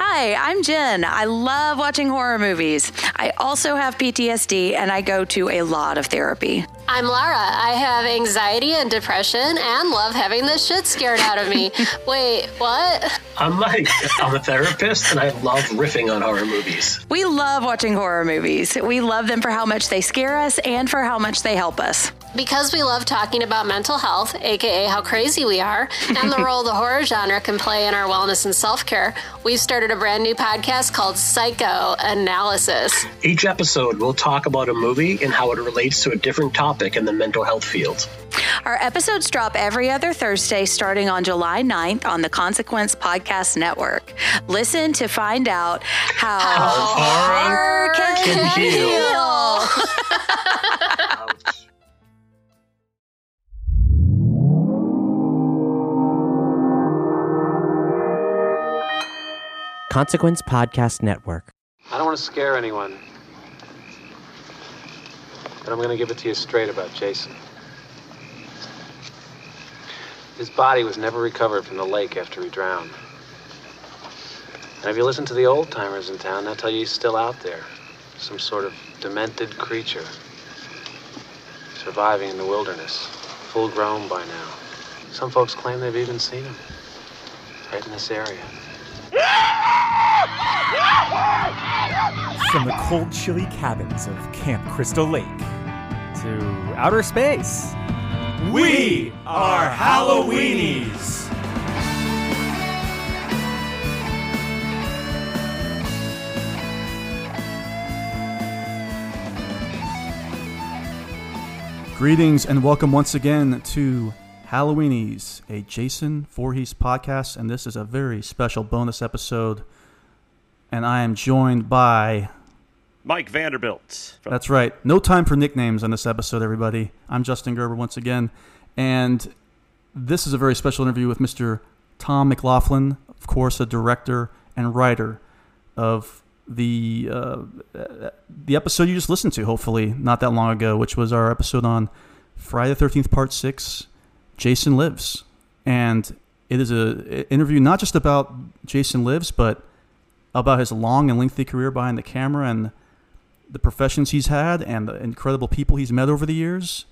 Hi, I'm Jen. I love watching horror movies. I also have PTSD and I go to a lot of therapy. I'm Lara. I have anxiety and depression and love having the shit scared out of me. Wait, what? I'm Mike. I'm a therapist and I love riffing on horror movies. We love watching horror movies. We love them for how much they scare us and for how much they help us. Because we love talking about mental health, aka how crazy we are, and the role the horror genre can play in our wellness and self care, we've started a brand new podcast called Psychoanalysis. Each episode, we'll talk about a movie and how it relates to a different topic in the mental health field. Our episodes drop every other Thursday starting on July 9th on the Consequence Podcast Network. Listen to find out how, How horror can, can heal. heal. Consequence Podcast Network. I don't want to scare anyone. But I'm going to give it to you straight about Jason. His body was never recovered from the lake after he drowned. And if you listen to the old timers in town, they'll tell you he's still out there. Some sort of demented creature. Surviving in the wilderness. Full grown by now. Some folks claim they've even seen him. Right in this area. From the cold, chilly cabins of Camp Crystal Lake to outer space. We are Halloweenies. Greetings and welcome once again to Halloweenies, a Jason Voorhees podcast, and this is a very special bonus episode. And I am joined by Mike Vanderbilt. That's right. No time for nicknames on this episode, everybody. I'm Justin Gerber once again, and this is a very special interview with Mr. Tom McLoughlin, of course, a director and writer of the uh, the episode you just listened to, hopefully not that long ago, which was our episode on Friday the Thirteenth Part Six. Jason Lives, and it is a interview not just about Jason Lives, but about his long and lengthy career behind the camera and the professions he's had and the incredible people he's met over the years.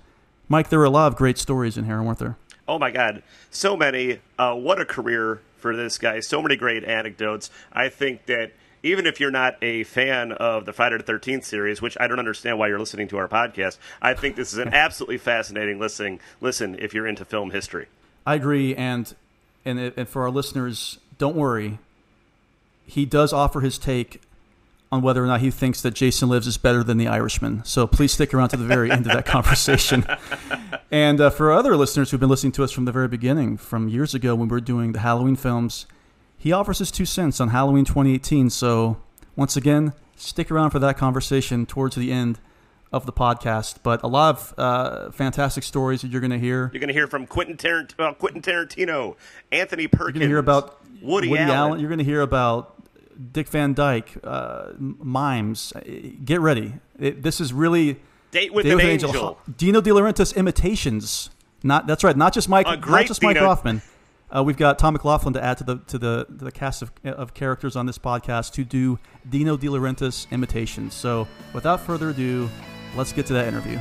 Mike, there were a lot of great stories in here, weren't there? oh my God, so many. Uh, what a career for this guy. So many great anecdotes. I think that even if you're not a fan of the Friday the 13th series, which I don't understand why you're listening to our podcast, I think this is an absolutely fascinating listening. Listen, if you're into film history. I agree, and and and for our listeners, don't worry. He does offer his take on whether or not he thinks that Jason Lives is better than The Irishman. So please stick around to the very end of that conversation. And uh, for other listeners who've been listening to us from the very beginning, from years ago when we were doing the Halloween films, he offers his two cents on Halloween 2018. So once again, stick around for that conversation towards the end of the podcast. But a lot of uh, fantastic stories that you're going to hear. You're going to hear from Quentin, Tarant- uh, Quentin Tarantino, Anthony Perkins. You're going to hear about Woody, Allen. You're going to hear about Dick Van Dyke, uh, mimes. Uh, Get ready. It, this is really Date with Date an with Angel. Dino De Laurentiis imitations. Not that's right. Not just Mike. Not just Mike Dino- Hoffman. Uh, we've got Tom McLoughlin to add to the to the to the cast of, of characters on this podcast to do Dino De Laurentiis imitations. So, without further ado, let's get to that interview.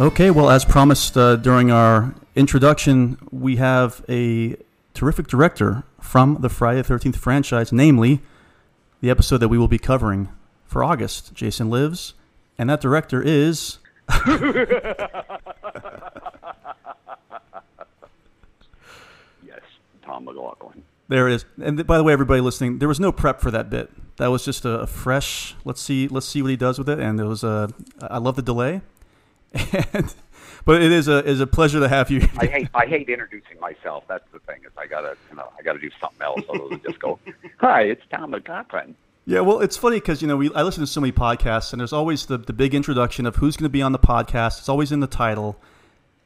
Okay, well, as promised uh, during our introduction, we have a terrific director from the Friday the 13th franchise, namely the episode that we will be covering for August, Jason Lives. And that director is. Yes, Tom McLoughlin. There it is. And by the way, everybody listening, there was no prep for that bit. That was just a, fresh. Let's see. Let's see what he does with it. And it was a. I love the delay. And, but it is a is a pleasure to have you. I hate I hate introducing myself. That's the thing is I gotta you know I gotta do something else other than just go, hi, it's Tom McLoughlin. Yeah, well, it's funny because you know we I listen to so many podcasts, and there's always the, the big introduction of who's going to be on the podcast. It's always in the title,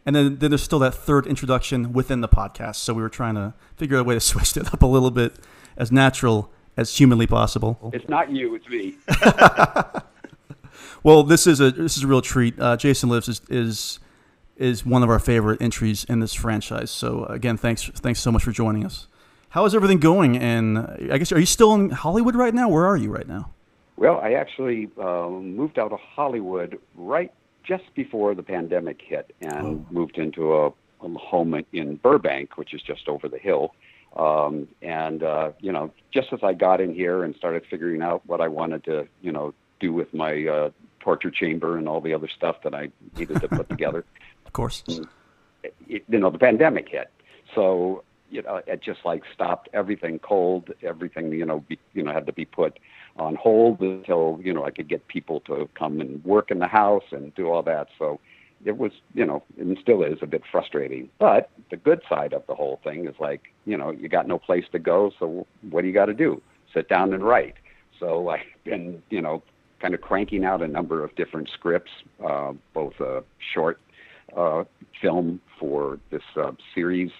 and then, then there's still that third introduction within the podcast. So we were trying to figure out a way to switch it up a little bit, as natural as humanly possible. It's not you, it's me. Well, this is a this is a real treat. Uh, Jason Lives is, is is one of our favorite entries in this franchise. So again, thanks thanks so much for joining us. How is everything going? And I guess are you still in Hollywood right now? Where are you right now? Well, I actually um, moved out of Hollywood right just before the pandemic hit, and oh. moved into a, a home in Burbank, which is just over the hill. Um, and uh, you know, just as I got in here and started figuring out what I wanted to, you know, do with my uh, torture chamber and all the other stuff that I needed to put together, of course, it, you know, the pandemic hit. So you know, it just like stopped everything cold. Everything, you know, be, you know, had to be put on hold until you know I could get people to come and work in the house and do all that. So it was, you know, and still is a bit frustrating. But the good side of the whole thing is like, you know, you got no place to go, so what do you got to do? Sit down and write. So I've been, you know, kind of cranking out a number of different scripts, uh, both a short uh, film for this uh, series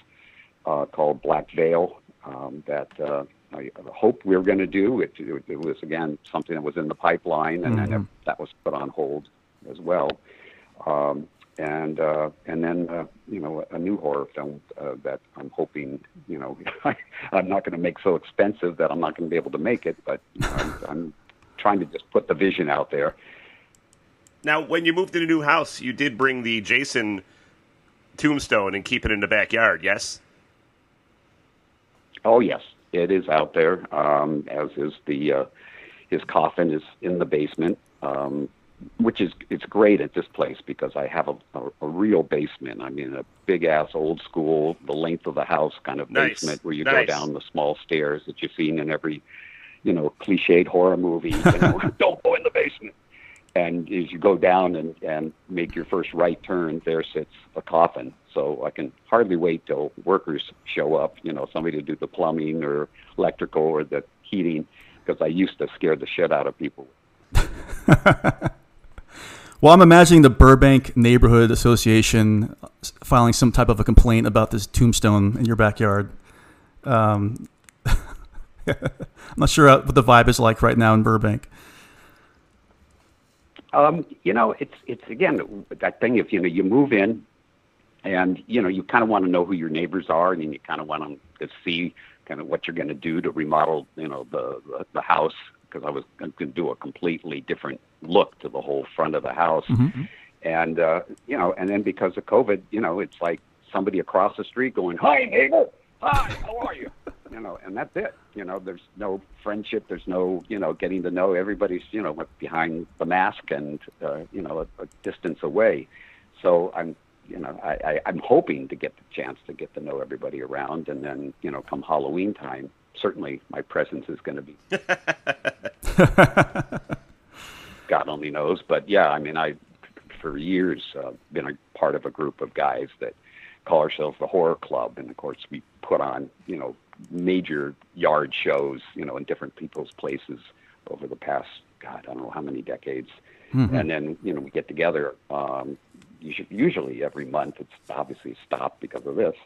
uh, called Black Veil um, that uh, I hope we're going to do. It, it, it, was again something that was in the pipeline, and mm-hmm. then that was put on hold as well. Um, and uh, and then uh, you know a new horror film uh, that I'm hoping you know I'm not going to make so expensive that I'm not going to be able to make it, but you know, I'm, I'm trying to just put the vision out there. Now, when you moved in a new house, you did bring the Jason tombstone and keep it in the backyard, yes? Oh yes, it is out there. Um, as is the uh, his coffin is in the basement, um, which is it's great at this place because I have a, a, a real basement. I mean, a big ass old school, the length of the house kind of nice. basement where you nice. go down the small stairs that you've seen in every, you know, cliched horror movie. You know, don't go in the basement. And as you go down and, and make your first right turn, there sits a coffin. So I can hardly wait till workers show up, you know, somebody to do the plumbing or electrical or the heating, because I used to scare the shit out of people. well, I'm imagining the Burbank Neighborhood Association filing some type of a complaint about this tombstone in your backyard. Um, I'm not sure what the vibe is like right now in Burbank. Um, you know, it's it's again that thing. If you know you move in, and you know you kind of want to know who your neighbors are, and you kind of want to see kind of what you're going to do to remodel, you know, the the, the house because I was going to do a completely different look to the whole front of the house, mm-hmm. and uh, you know, and then because of COVID, you know, it's like somebody across the street going, "Hi, neighbor, hi, how are you?" You know, and that's it. You know, there's no friendship. There's no, you know, getting to know everybody's, you know, behind the mask and, uh, you know, a, a distance away. So I'm, you know, I, I, I'm hoping to get the chance to get to know everybody around, and then, you know, come Halloween time, certainly my presence is going to be. God only knows, but yeah, I mean, I, for years, uh, been a part of a group of guys that call ourselves the Horror Club, and of course, we put on, you know, major yard shows, you know, in different people's places over the past, God, I don't know how many decades. Mm-hmm. And then, you know, we get together um, usually every month. It's obviously stopped because of this,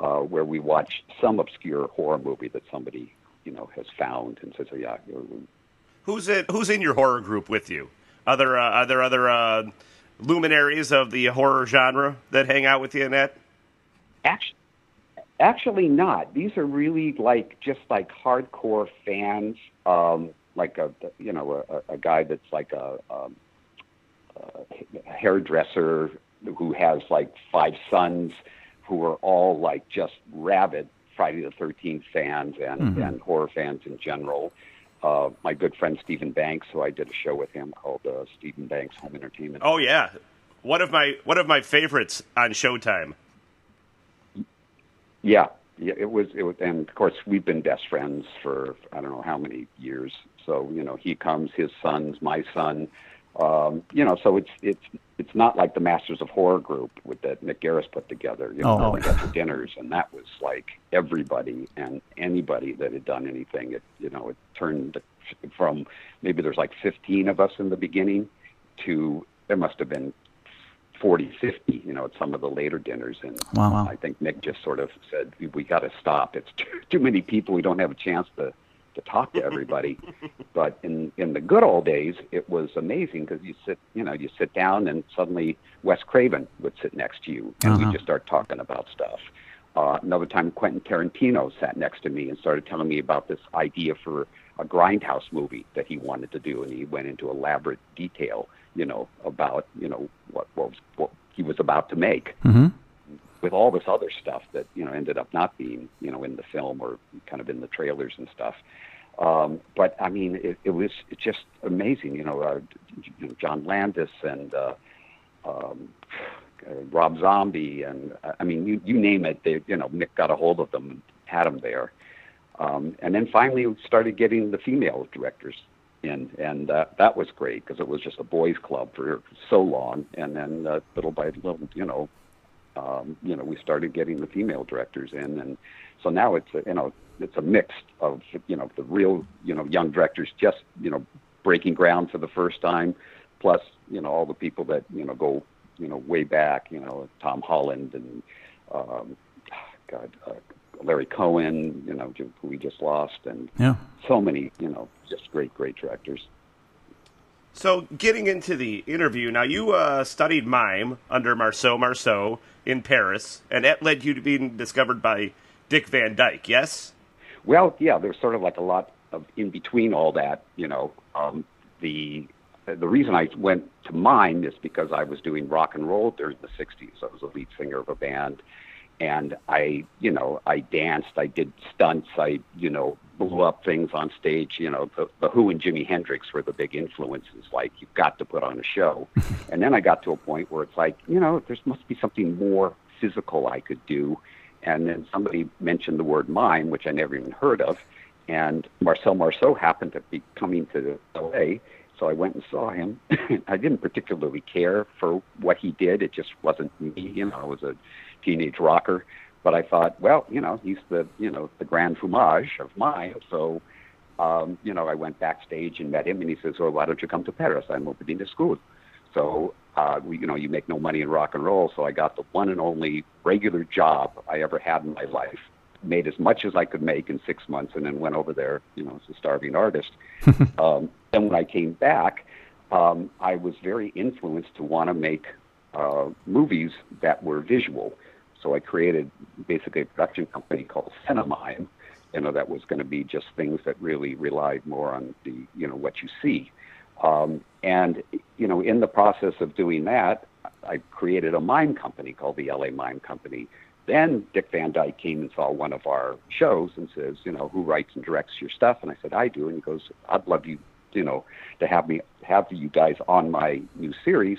uh, where we watch some obscure horror movie that somebody, you know, has found and says, oh, yeah. Who's in, who's in your horror group with you? Other, uh, are there other uh, luminaries of the horror genre that hang out with you in that? Actually, Actually, not. These are really like just like hardcore fans, um, like a you know a, a guy that's like a, um, a hairdresser who has like five sons who are all like just rabid Friday the Thirteenth fans and mm-hmm. and horror fans in general. Uh, my good friend Steven Banks, who I did a show with him called uh, Steven Banks Home Entertainment. Oh yeah, one of my one of my favorites on Showtime. Yeah, yeah, it was. It was, and of course, we've been best friends for I don't know how many years. So you know, he comes, his sons, my son. Um, you know, so it's it's it's not like the Masters of Horror group with that Mick Garris put together. You know, oh. we got the dinners, and that was like everybody and anybody that had done anything. It you know, it turned from maybe there's like 15 of us in the beginning to there must have been 40, 50, you know, at some of the later dinners. And wow. I think Mick just sort of said, we got to stop. It's too, too many people. We don't have a chance to to talk to everybody. but in in the good old days, it was amazing because you sit, you know, you sit down and suddenly Wes Craven would sit next to you, and Uh-huh. we just start talking about stuff. Uh, another time, Quentin Tarantino sat next to me and started telling me about this idea for a grindhouse movie that he wanted to do, and he went into elaborate detail, you know, about you know what what, was, what he was about to make Mm-hmm. with all this other stuff that you know ended up not being you know in the film or kind of in the trailers and stuff. Um, but I mean, it, it was just amazing. You know, uh, you know, John Landis and uh, um, uh, Rob Zombie, and uh, I mean, you, you name it. They, you know, Mick got a hold of them and had them there. Um, and then finally, started getting the female directors in, and uh, that was great because it was just a boys' club for so long. And then uh, little by little, you know, um, you know, we started getting the female directors in, and so now it's a, you know, it's a mix of you know the real you know young directors just you know breaking ground for the first time, plus you know all the people that you know go you know way back, you know Tom Holland and um, God, uh, Larry Cohen, you know who we just lost, and Yeah. so many you know just great great directors. So, getting into the interview, now you uh, studied mime under Marceau Marceau in Paris, and that led you to being discovered by Dick Van Dyke, yes? Well, yeah, there's sort of like a lot of in between all that. You know, um, the the reason I went to mime is because I was doing rock and roll during the '60s. I was a lead singer of a band, and I, you know, I danced, I did stunts, I, you know, blew up things on stage. You know, the, the Who and Jimi Hendrix were the big influences. Like, you've got to put on a show. and then I got to a point where it's like, you know, there must be something more physical I could do. And then somebody mentioned the word mime, which I never even heard of. And Marcel Marceau happened to be coming to LA. So I went and saw him. I didn't particularly care for what he did. It just wasn't me. You know, I was a teenage rocker. But I thought, well, you know, he's the, you know, the grand fromage of mime. So, um, you know, I went backstage and met him, and he says, well, why don't you come to Paris? I'm opening a school. So, uh, we, you know, you make no money in rock and roll. So I got the one and only regular job I ever had in my life. Made as much as I could make in six months, and then went over there, you know, as a starving artist. um, and when I came back, um, I was very influenced to want to make uh, movies that were visual. So I created basically a production company called Cinemime, you know, that was going to be just things that really relied more on the, you know, what you see. Um, and, you know, in the process of doing that, I created a mime company called the LA Mime Company. Then Dick Van Dyke came and saw one of our shows and says, you know, who writes and directs your stuff? And I said, I do. And he goes, I'd love you, you know, to have me have you guys on my new series.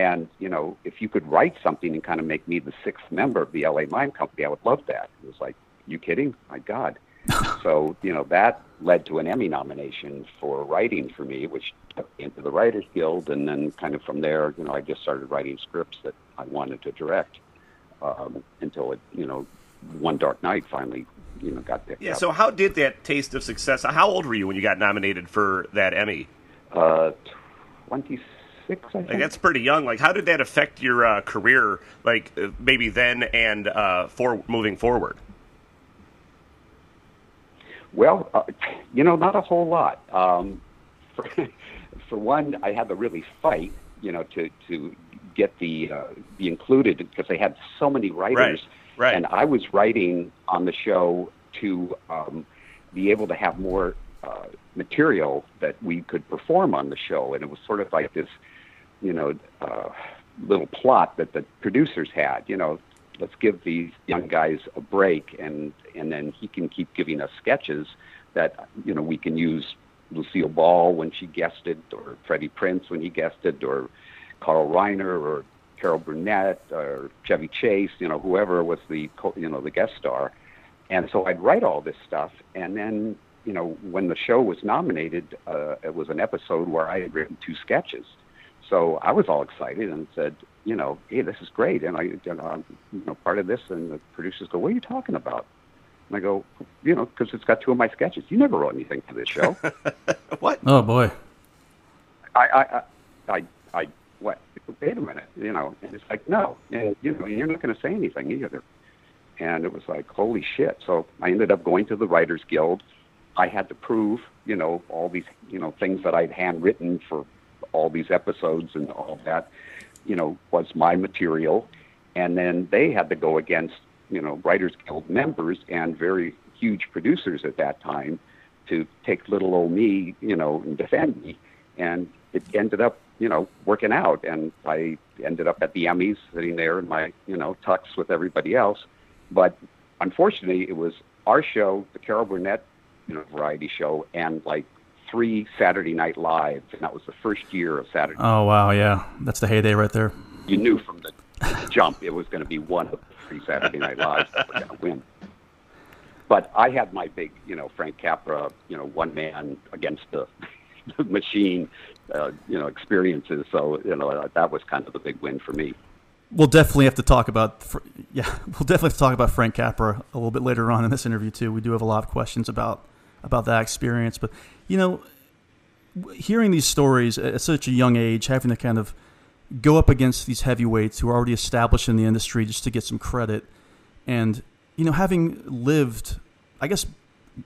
And you know, if you could write something and kind of make me the sixth member of the LA Mime Company, I would love that. It was like, you kidding? My God. so you know that led to an Emmy nomination for writing for me, which took me into the Writers Guild, and then kind of from there, you know, I just started writing scripts that I wanted to direct um, until it, you know, one Dark Night finally, you know, got picked Yeah, up. so how did that taste of success? How old were you when you got nominated for that Emmy? uh, twenty six, I think. Like that's pretty young. Like, how did that affect your uh, career? Like, uh, maybe then and uh, for moving forward. Well, uh, you know, not a whole lot. Um, for, for one, I had to really fight, you know, to to get the uh, be included because they had so many writers, Right, right. and I was writing on the show to um, be able to have more uh, material that we could perform on the show, and it was sort of like this, you know, uh, little plot that the producers had. You know, let's give these young guys a break, and and then he can keep giving us sketches that you know we can use Lucille Ball when she guested, or Freddie Prinze when he guested, or Carl Reiner, or Carol Burnett, or Chevy Chase. You know, whoever was the you know the guest star. And so I'd write all this stuff, and then you know when the show was nominated, uh, it was an episode where I had written two sketches. So I was all excited and said, you know, hey, this is great, and I, you know, I'm you know, part of this. And the producers go, what are you talking about? And I go, you know, because it's got two of my sketches. You never wrote anything for this show. What? Oh boy. I, I, I, I, I, what? Wait a minute, you know. And it's like, no, and you know, you're not going to say anything either. And it was like, holy shit. So I ended up going to the Writers Guild, I had to prove, you know, all these, you know, things that I'd handwritten for all these episodes and all that, you know, was my material. And then they had to go against, you know, Writers Guild members and very huge producers at that time to take little old me, you know, and defend me. And it ended up, you know, working out. And I ended up at the Emmys sitting there in my, you know, tux with everybody else. But unfortunately, it was our show, the Carol Burnett, you know, variety show, and like three Saturday Night Live, and that was the first year of Saturday. Oh wow, yeah, that's the heyday right there. You knew from the jump it was going to be one of the three Saturday Night Lives that were going to win. But I had my big, you know, Frank Capra, you know, one man against the, the machine, uh, you know, experiences. So you know that was kind of the big win for me. We'll definitely have to talk about, yeah, we'll definitely have to talk about Frank Capra a little bit later on in this interview too. We do have a lot of questions about about that experience, but you know, hearing these stories at such a young age, having to kind of go up against these heavyweights who are already established in the industry just to get some credit, and you know, having lived, I guess,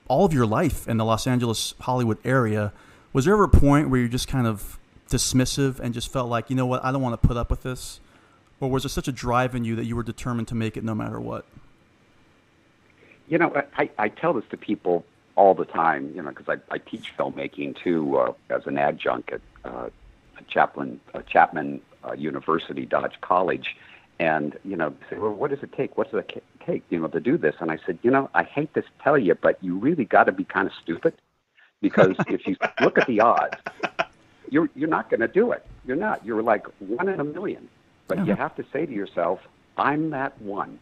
all of your life in the Los Angeles Hollywood area, was there ever a point where you're just kind of dismissive and just felt like, you know what, I don't want to put up with this? Or was there such a drive in you that you were determined to make it no matter what? You know, I, I tell this to people all the time, you know, because I, I teach filmmaking too uh, as an adjunct at uh, Chaplin, uh, Chapman uh, University, Dodge College. And, you know, say, well, what does it take? What's it take, you know, to do this? And I said, you know, I hate to tell you, but you really got to be kind of stupid because if you look at the odds, you're, you're not going to do it. You're not. You're like one in a million. But you have to say to yourself, I'm that one.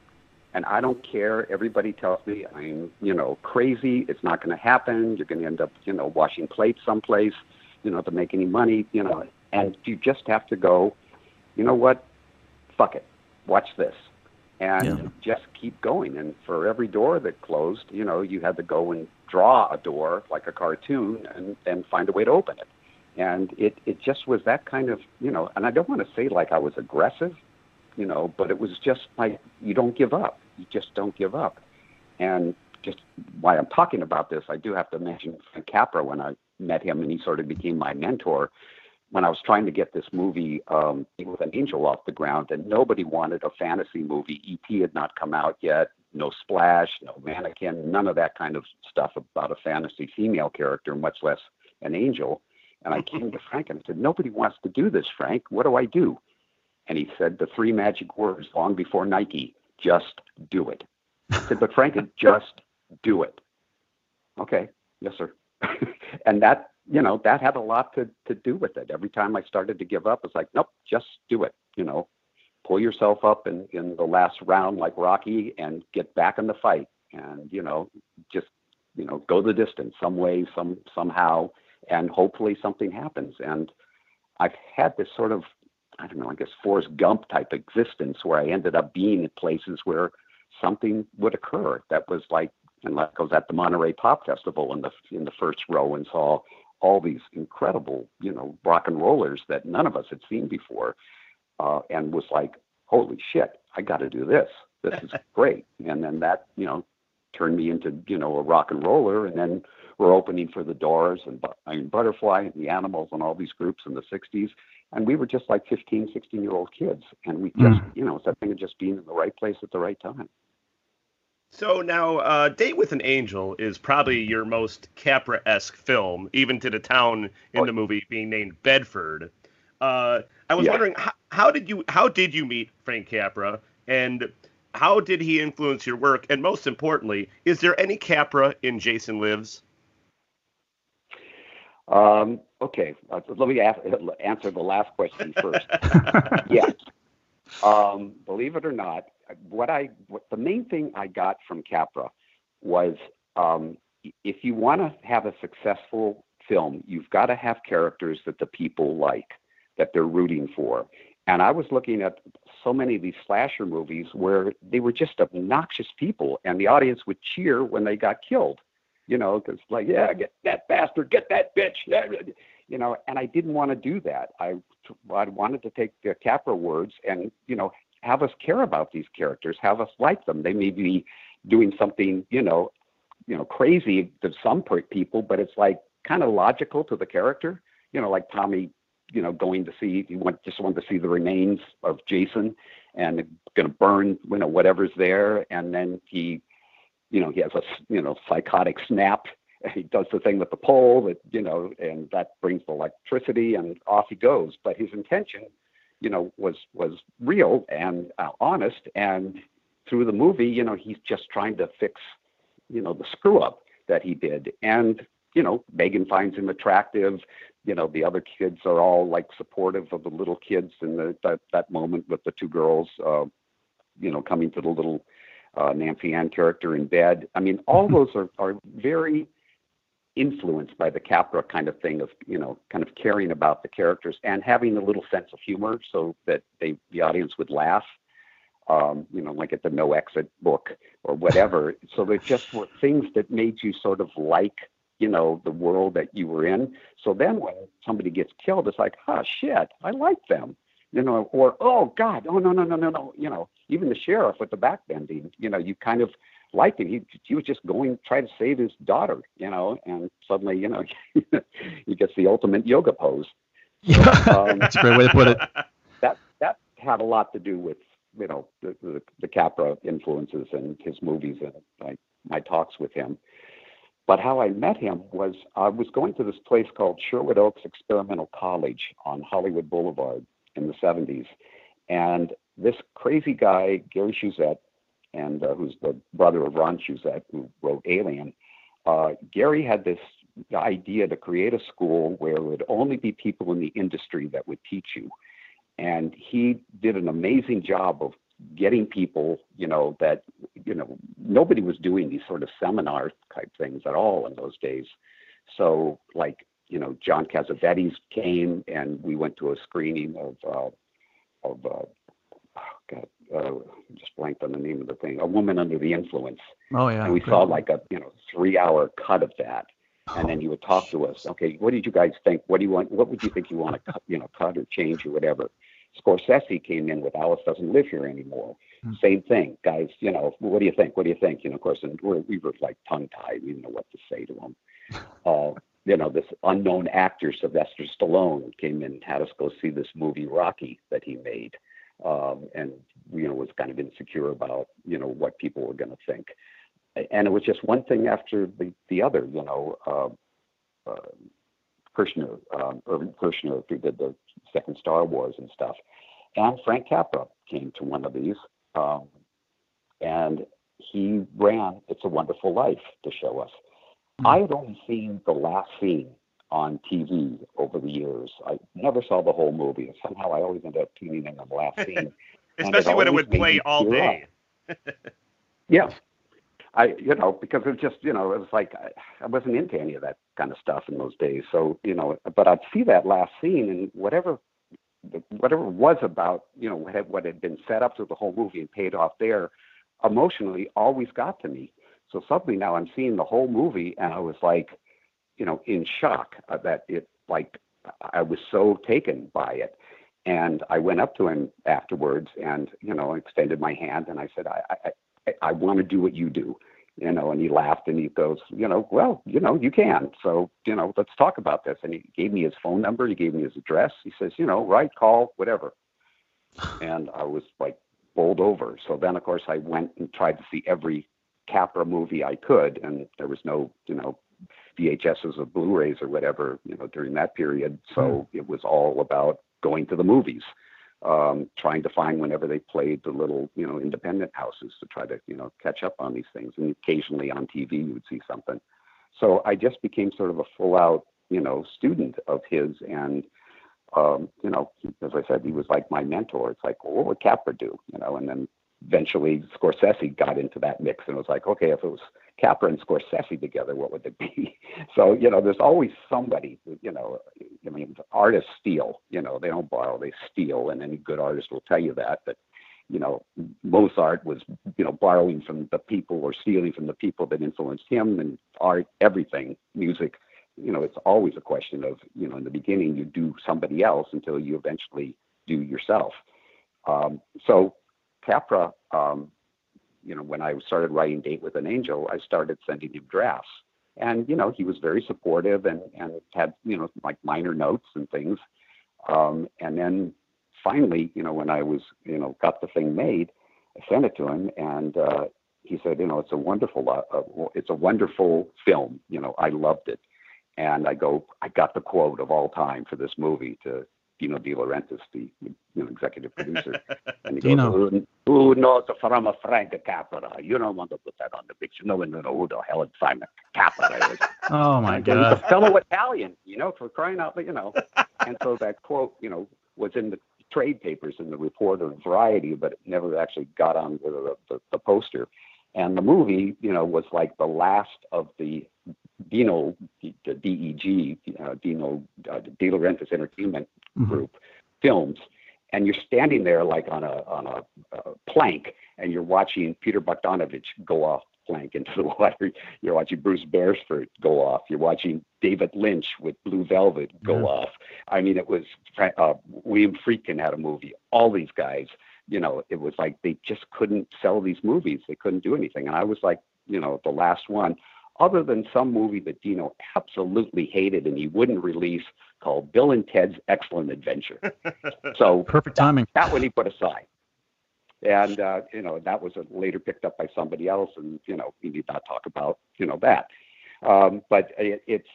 And I don't care. Everybody tells me I'm, you know, crazy. It's not going to happen. You're going to end up, you know, washing plates someplace, you know, to make any money, you know. And you just have to go, you know what? Fuck it. Watch this. And Yeah. just keep going. And for every door that closed, you know, you had to go and draw a door like a cartoon and, and find a way to open it. And it, it just was that kind of, you know, and I don't want to say like I was aggressive, you know, but it was just like you don't give up. You just don't give up. And just why I'm talking about this, I do have to mention Frank Capra when I met him and he sort of became my mentor. When I was trying to get this movie um, with an angel off the ground, and nobody wanted a fantasy movie. E.T. had not come out yet. No splash, no mannequin, none of that kind of stuff about a fantasy female character, much less an angel. And I came to Frank and I said, Nobody wants to do this, Frank. What do I do? And he said the three magic words long before Nike just do it. I said, But Frank, just do it. Okay, yes, sir. and that, you know, that had a lot to, to do with it. Every time I started to give up, it's like, Nope, just do it. You know, pull yourself up in, in the last round like Rocky and get back in the fight. And, you know, just, you know, go the distance some way, some somehow, and hopefully something happens. And I've had this sort of, I don't know, I guess Forrest Gump type existence where I ended up being in places where something would occur that was like, and like I was at the Monterey Pop Festival in the in the first row and saw all these incredible, you know, rock and rollers that none of us had seen before, uh, and was like, holy shit, I got to do this. This is great. And then that, you know, turned me into, you know, a rock and roller. And then we're opening for the Doors and Iron Butterfly and the Animals and all these groups in the 60s. And we were just like 15, 16 year old kids. And we just, you know, it's that thing of just being in the right place at the right time. So now, uh, Date with an Angel is probably your most Capra-esque film, even to the town in the movie being named Bedford. Uh, I was Yeah. wondering how, how did you how did you meet Frank Capra, and how did he influence your work? And most importantly, is there any Capra in Jason Lives? Um, okay, uh, let me ask, answer the last question first. yes. Um, believe it or not, what I what the main thing I got from Capra was um, if you want to have a successful film, you've got to have characters that the people like, that they're rooting for. And I was looking at so many of these slasher movies where they were just obnoxious people, and the audience would cheer when they got killed. You know, because like, yeah, get that bastard, get that bitch. yeah, You know, and I didn't want to do that. I I wanted to take the Capra words and you know have us care about these characters, have us like them. They may be doing something you know you know crazy to some people, but it's like kind of logical to the character. You know, like Tommy, you know, going to see he went just wanted to see the remains of Jason and going to burn you know whatever's there, and then he, you know, he has a you know psychotic snap. He does the thing with the pole that you know, and that brings the electricity, and off he goes. But his intention, you know, was was real and uh, honest, and through the movie, you know, he's just trying to fix, you know, the screw up that he did, and you know, Megan finds him attractive. You know, the other kids are all like supportive of the little kids in the, that that moment with the two girls, uh, you know, coming to the little uh, Nancy Ann character in bed. I mean, all those are are very influenced by the Capra kind of thing of you know, kind of caring about the characters and having a little sense of humor so that they the audience would laugh. Um, you know, like at the No Exit book or whatever. so they just were things that made you sort of like you know, the world that you were in. So then when somebody gets killed, it's like, oh shit, I like them. You know, or oh God, oh no, no, no, no, no. You know, even the sheriff with the back bending, you know, you kind of liked him. He he was just going try to save his daughter, you know, and suddenly, you know, he gets the ultimate yoga pose. um, That's a great way to put it. That that had a lot to do with you know the the, the Capra influences and his movies and my my talks with him. But how I met him was I was going to this place called Sherwood Oaks Experimental College on Hollywood Boulevard in the 70s. And this crazy guy, Gary Shusett, and uh, who's the brother of Ron Shusett, who wrote Alien, uh, Gary had this idea to create a school where it would only be people in the industry that would teach you. And he did an amazing job of getting people, you know, that, you know, nobody was doing these sort of seminar type things at all in those days. So, like, you know, John Cassavetes came and we went to a screening of, uh, of, uh, oh God, uh, just blanked on the name of the thing, A Woman Under the Influence. Oh, yeah. And we saw like a, you know, three hour cut of that. And then he would talk to us. Okay, what did you guys think? What do you want? What would you think you want to cut, you know, cut or change or whatever? Scorsese came in with Alice Doesn't Live Here Anymore. Mm. Same thing, guys. You know, what do you think? What do you think? You know, of course, and we're, we were like tongue tied. We didn't know what to say to him. Uh, you know, this unknown actor, Sylvester Stallone, came and had us go see this movie Rocky that he made, um, and you know was kind of insecure about you know what people were going to think, and it was just one thing after the the other. You know. Uh, uh, Kershner, um, Irving Kershner, who did the second Star Wars and stuff. And Frank Capra came to one of these, um, and he ran It's a Wonderful Life to show us. Mm-hmm. I had only seen the last scene on TV over the years. I never saw the whole movie. Somehow I always ended up tuning in on the last scene. Especially it when it would play all day. yeah. I, you know, because it just, you know, it was like I, I wasn't into any of that kind of stuff in those days. So, you know, but I'd see that last scene and whatever, whatever it was about, you know, what had, what had been set up through the whole movie and paid off there, emotionally always got to me. So suddenly now I'm seeing the whole movie and I was like, you know, in shock uh, that it like I was so taken by it. And I went up to him afterwards and, you know, extended my hand and I said, I, I, I want to do what you do, you know. And he laughed and he goes, you know, well, you know, you can. So, you know, let's talk about this. And he gave me his phone number. He gave me his address. He says, you know, write, call, whatever. And I was like bowled over. So then, of course, I went and tried to see every Capra movie I could, and there was no, you know, VHSs or Blu-rays or whatever, you know, during that period. So mm. it was all about going to the movies um, trying to find whenever they played the little, you know, independent houses to try to, you know, catch up on these things. And occasionally on TV you would see something. So I just became sort of a full out, you know, student of his. And, um, you know, as I said, he was like my mentor. It's like, well, what would Capra do? You know, and then eventually Scorsese got into that mix and was like, okay, if it was Capra and Scorsese together, what would it be? So, you know, there's always somebody, you know, I mean, artists steal, you know, they don't borrow, they steal. And any good artist will tell you that, but, you know, Mozart was, you know, borrowing from the people or stealing from the people that influenced him and art, everything, music, you know, it's always a question of, you know, in the beginning you do somebody else until you eventually do yourself. Um, so Capra, um, you know, when I started writing Date with an Angel, I started sending him drafts. And, you know, he was very supportive and, and had, you know, like minor notes and things. Um, and then finally, you know, when I was, you know, got the thing made, I sent it to him and, uh, he said, you know, it's a wonderful, uh, uh, it's a wonderful film. You know, I loved it. And I go, I got the quote of all time for this movie to Dino De Laurentiis, the you know, executive producer. And he Dino. goes, who, who knows from a Frank Capra? You don't want to put that on the picture. No one knows who the hell Simon Capra is. Oh my And he's a god. fellow Italian, you know, for crying out, loud, you know. And so that quote, you know, was in the trade papers in the Reporter and Variety, but it never actually got on the, the, the poster. And the movie, you know, was like the last of the Dino, the, DEG, uh, Dino uh, De Laurentiis Entertainment Group films, and you're standing there like on a on a uh, plank, and you're watching Peter Bogdanovich go off plank into the water. You're watching Bruce Beresford go off. You're watching David Lynch with Blue Velvet go Yeah. off. I mean, it was uh, William Friedkin had a movie. All these guys, you know, it was like they just couldn't sell these movies. They couldn't do anything, and I was like, you know, the last one. Other than some movie that Dino absolutely hated and he wouldn't release called Bill and Ted's Excellent Adventure. so Perfect timing. that one he put aside. And uh, you know that was later picked up by somebody else, and you know we need not talk about you know that. Um, but it, it's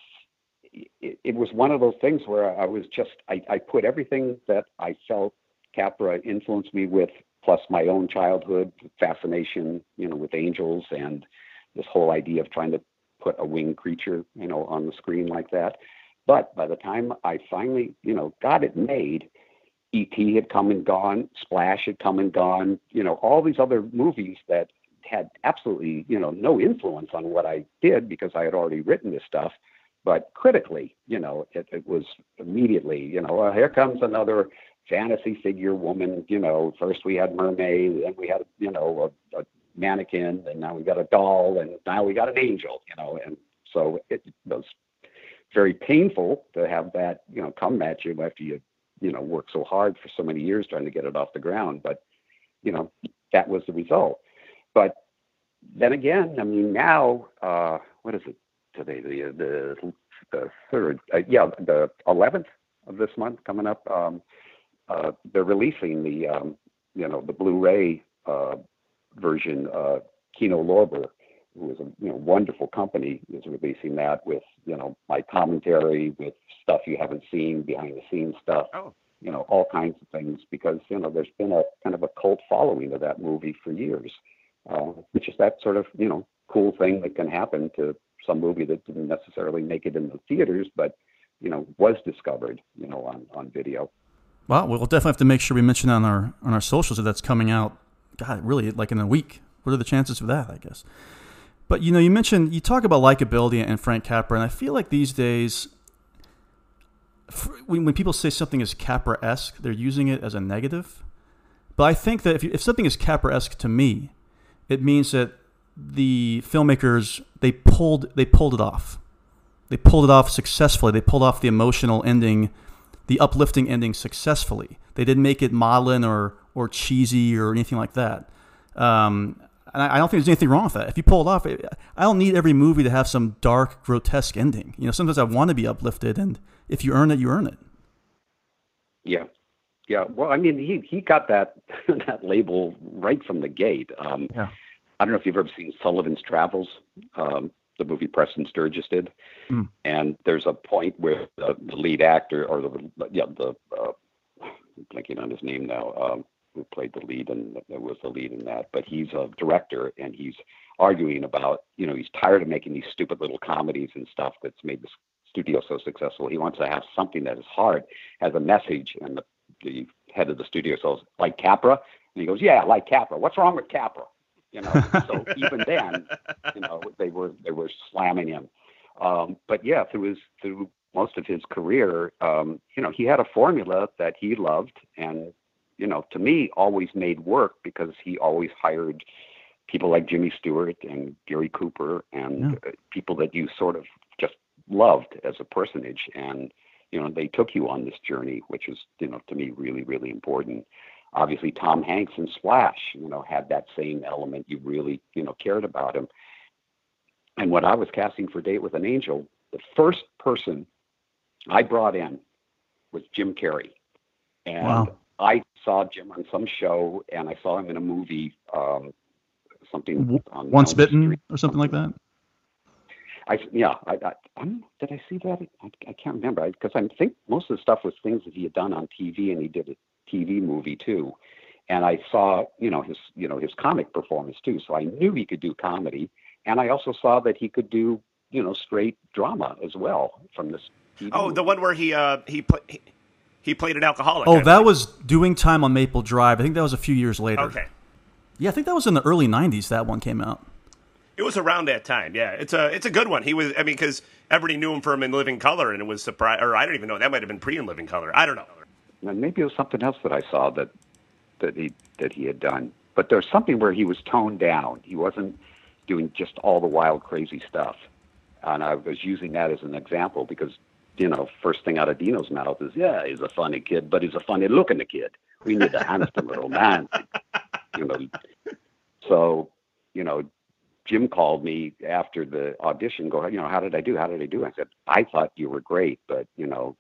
it, it was one of those things where I was just I, I put everything that I felt Capra influenced me with, plus my own childhood fascination, you know, with angels and this whole idea of trying to put a winged creature, you know, on the screen like that. But by the time I finally, you know, got it made, E.T. had come and gone, Splash had come and gone, you know, all these other movies that had absolutely, you know, no influence on what I did because I had already written this stuff. But critically, you know, it, it was immediately, you know, here comes another fantasy figure woman. You know, first we had mermaid, then we had, you know, a, a mannequin, and now we got a doll, and now we got an angel. You know, and so it was very painful to have that, you know, come at you after you, you know, work so hard for so many years trying to get it off the ground. But, you know, that was the result. But then again, I mean, now, uh, what is it today? The the the third, uh, yeah, the eleventh of this month coming up. Um, uh, they're releasing the, um, you know, the Blu-ray uh, version. Uh, Kino Lorber, who is a you know wonderful company, is releasing that with you know my commentary, with stuff you haven't seen, behind the scenes stuff. Oh. You know all kinds of things because you know there's been a kind of a cult following of that movie for years, uh, which is that sort of you know cool thing that can happen to some movie that didn't necessarily make it in the theaters, but you know was discovered you know on on video. Well, we'll definitely have to make sure we mention on our on our socials that that's coming out. God, really, like in a week. What are the chances of that? I guess. But you know, you mentioned you talk about likability and Frank Capra, and I feel like these days, when, when people say something is Capra-esque, they're using it as a negative. But I think that if, you, if something is Capra-esque to me, it means that the filmmakers they pulled they pulled it off. They pulled it off successfully. They pulled off the emotional ending, the uplifting ending successfully. They didn't make it maudlin or or cheesy or anything like that. Um, and I I don't think there's anything wrong with that. If you pull it off, I don't need every movie to have some dark, grotesque ending. You know, sometimes I want to be uplifted, and if you earn it, you earn it. Yeah, yeah. Well, I mean, he he got that that label right from the gate. Um, Yeah. I don't know if you've ever seen Sullivan's Travels, um, the movie Preston Sturges did, Hmm. and there's a point where the, the lead actor or the yeah the uh, I'm blanking on his name now. Um, who played the lead and was the lead in that? But he's a director and he's arguing about you know he's tired of making these stupid little comedies and stuff that's made the studio so successful. He wants to have something that is hard, has a message, and the, the head of the studio says, like Capra, and he goes, yeah, like Capra. What's wrong with Capra? You know, so even then, you know, they were they were slamming him. Um, but yeah, through his through most of his career, um, you know, he had a formula that he loved, and you know, to me, always made work because he always hired people like Jimmy Stewart and Gary Cooper and uh, people that you sort of just loved as a personage, and you know, they took you on this journey, which is you know, to me, really really important. obviously Tom Hanks in Splash, you know, had that same element. You really, you know, cared about him. And when I was casting for Date with an Angel, the first person I brought in was Jim Carrey. And Wow. I saw Jim on some show and I saw him in a movie, um, something W- on Once down bitten street. or something like that. I yeah, I, I I'm, did I see that? I, I can't remember because I, think most of the stuff was things that he had done on TV, and he did a TV movie too. And I saw you know his you know his comic performance too, so I knew he could do comedy, and I also saw that he could do you know straight drama as well from this. TV Oh, the one where he uh he put he, he played an alcoholic. Oh, I that believe. was doing time on Maple Drive. I think that was a few years later. okay. Yeah, I think that was in the early '90s. That one came out. It was around that time. Yeah, it's a it's a good one. He was. I mean, because everybody knew him from In Living Color, and it was surprise. Or I don't even know. That might have been pre In Living Color. I don't know. and maybe it was something else that I saw that that he that he had done. But there's something where he was toned down. He wasn't doing just all the wild, crazy stuff. And I was using that as an example because you know, first thing out of Dino's mouth is, "Yeah, he's a funny kid, but he's a funny looking kid. We need a little man." You know, so you know, Jim called me after the audition. Go, you know, how did I do? How did I do? I said, I thought you were great, but you know,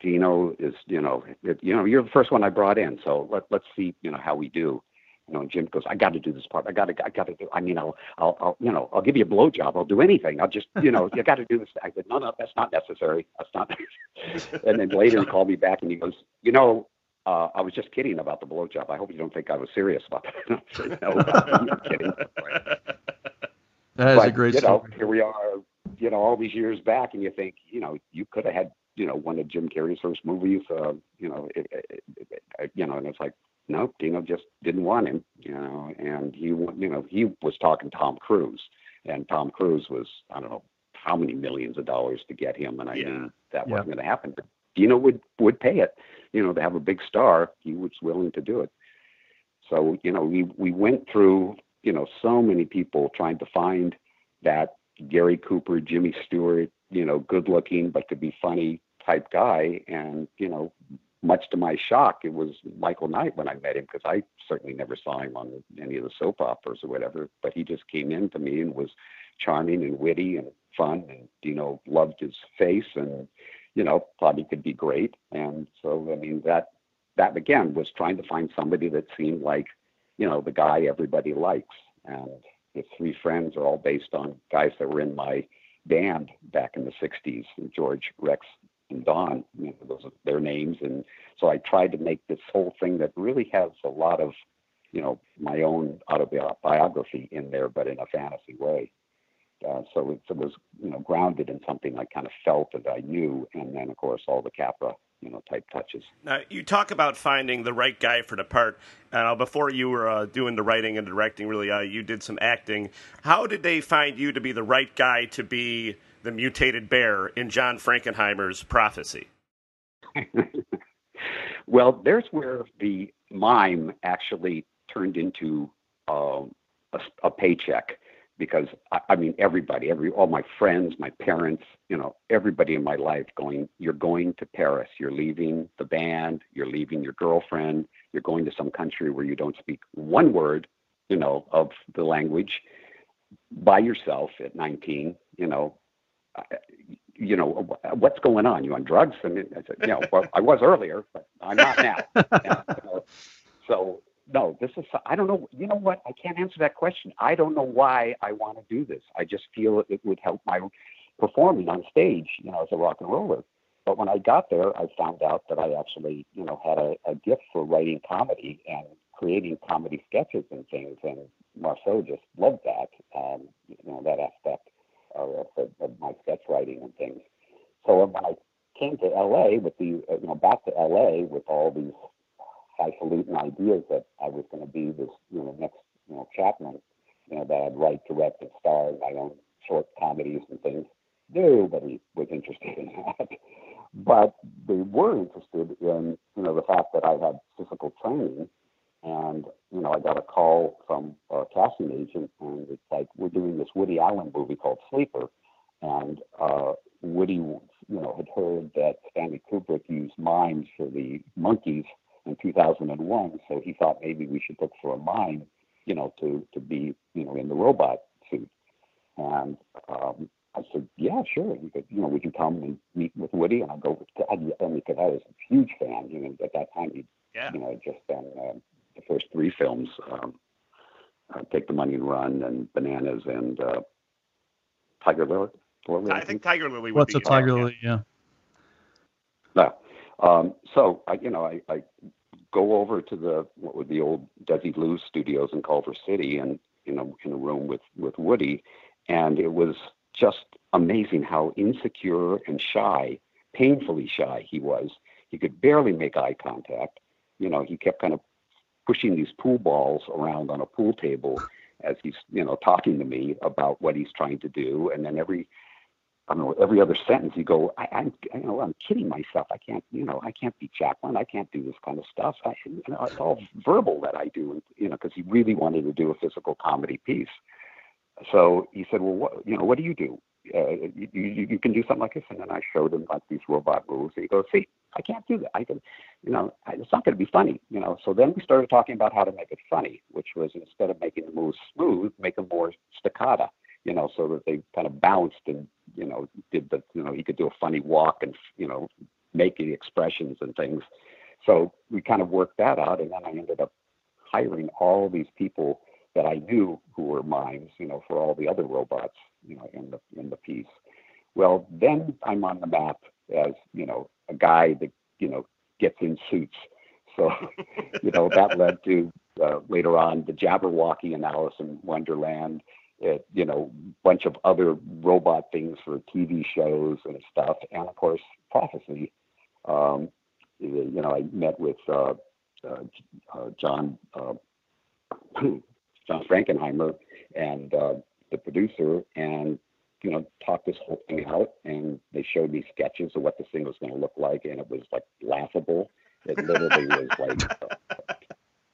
Dino is, you know, it, you know, you're the first one I brought in, so let let's see, you know, how we do. You know, and Jim goes, I got to do this part. I got to, I got to do. I mean, I'll, I'll, I'll, you know, I'll give you a blowjob. I'll do anything. I'll just, you know, you got to do this. I said, no, no, that's not necessary. That's not. and then later he called me back and he goes, you know, uh, I was just kidding about the blowjob. I hope you don't think I was serious about that. I said, no, I'm not kidding. That is but, a great you know, story. here we are, you know, all these years back, and you think, you know, you could have had, you know, one of Jim Carrey's first movies, uh, you know, it, it, it, it, you know, and it's like, no, Dino just didn't want him, you know, and he, you know, he was talking Tom Cruise, and Tom Cruise was, I don't know, how many millions of dollars to get him, and I Yeah. knew that Yeah. wasn't going to happen. But Dino would would pay it, you know, to have a big star. He was willing to do it. So you know, we we went through you know so many people trying to find that Gary Cooper, Jimmy Stewart, you know, good looking but could be funny type guy, and you know, much to my shock, it was Michael Knight when I met him because I certainly never saw him on any of the soap operas or whatever. But he just came in to me and was charming and witty and fun, and you know, loved his face and you know, thought he could be great. And so, I mean, that that again was trying to find somebody that seemed like, you know, the guy everybody likes. And the three friends are all based on guys that were in my band back in the '60s: George, Rex, and Don. You know, those are their names. And so I tried to make this whole thing that really has a lot of, you know, my own autobiography in there, but in a fantasy way. Uh, so it, it was, you know, grounded in something I kind of felt that I knew, and then of course all the Capra, you know, type touches. Now, you talk about finding the right guy for the part. Uh, before you were uh, doing the writing and directing, really, uh, you did some acting. How did they find you to be the right guy to be the mutated bear in John Frankenheimer's prophecy? well, there's where the mime actually turned into um, a, a paycheck because I, I mean everybody, every all my friends, my parents, you know, everybody in my life going, you're going to Paris, you're leaving the band, you're leaving your girlfriend, you're going to some country where you don't speak one word, you know, of the language by yourself at 19, you know, you know, what's going on? You on drugs? I mean, I said, you know, well, I was earlier, but I'm not now. Yeah, you know. So no, this is, I don't know. You know what? I can't answer that question. I don't know why I want to do this. I just feel it would help my performing on stage, you know, as a rock and roller. But when I got there, I found out that I actually, you know, had a, a gift for writing comedy and creating comedy sketches and things. And Marceau just loved that, um, you know, that aspect of, of, of my sketch writing and things. So when I came to LA with the, uh, you know, back to LA with all these highfalutin ideas that I was going to be this, you know, next, you know, Chapman, you know, that I'd write, direct, and star my own short comedies and things. Nobody was interested in that. But they were interested in, you know, the fact that I had physical training. And, you know, I got a call from a casting agent, and it's like, we're doing this Woody Allen movie called Sleeper. And uh, Woody, you know, had heard that Stanley Kubrick used mimes for the monkeys in 2001. So he thought maybe we should look for a mime, you know, to to be, you know, in the robot suit. And um, I said, yeah, sure. He said, you know, would you come and meet with Woody? And I go, I mean, because I was a huge fan. You know, at that time he, Yeah. you know, just done uh, the first three films, um, uh, Take the Money and Run, and Bananas, and uh, Tiger Lily. Lily, I think Tiger Lily would What's be a Tiger yeah. Lily? Yeah. No. Um, so I, you know, I, I go over to the what would be old Desilu Studios in Culver City, and you know, in a room with with Woody, and it was just amazing how insecure and shy, painfully shy he was. He could barely make eye contact. You know, he kept kind of pushing these pool balls around on a pool table as he's you know talking to me about what he's trying to do, and then every I don't know, every other sentence you go, I, I'm, you know, I'm kidding myself. I can't, you know, I can't be Chaplin. I can't do this kind of stuff. I, you know, it's all verbal that I do, you know, because he really wanted to do a physical comedy piece. So he said, well, what, you know, what do you do? Uh, you, you, you can do something like this. And then I showed him like these robot moves. And he goes, see, I can't do that. I can, you know, it's not going to be funny, you know. So then we started talking about how to make it funny, which was instead of making the moves smooth, make them more staccato you know, so that they kind of bounced and, you know, did the, you know, he could do a funny walk and, you know, making expressions and things. So we kind of worked that out. And then I ended up hiring all these people that I knew who were mimes, you know, for all the other robots, you know, in the, in the piece. Well, then I'm on the map as, you know, a guy that, you know, gets in suits. So, you know, that led to uh, later on the Jabberwocky and Alice in Wonderland it, you know, bunch of other robot things for TV shows and stuff, and of course, Prophecy. Um, you know, I met with uh, uh, uh, John uh, John Frankenheimer and uh, the producer, and you know, talked this whole thing out, and they showed me sketches of what this thing was going to look like, and it was like laughable. It literally was like,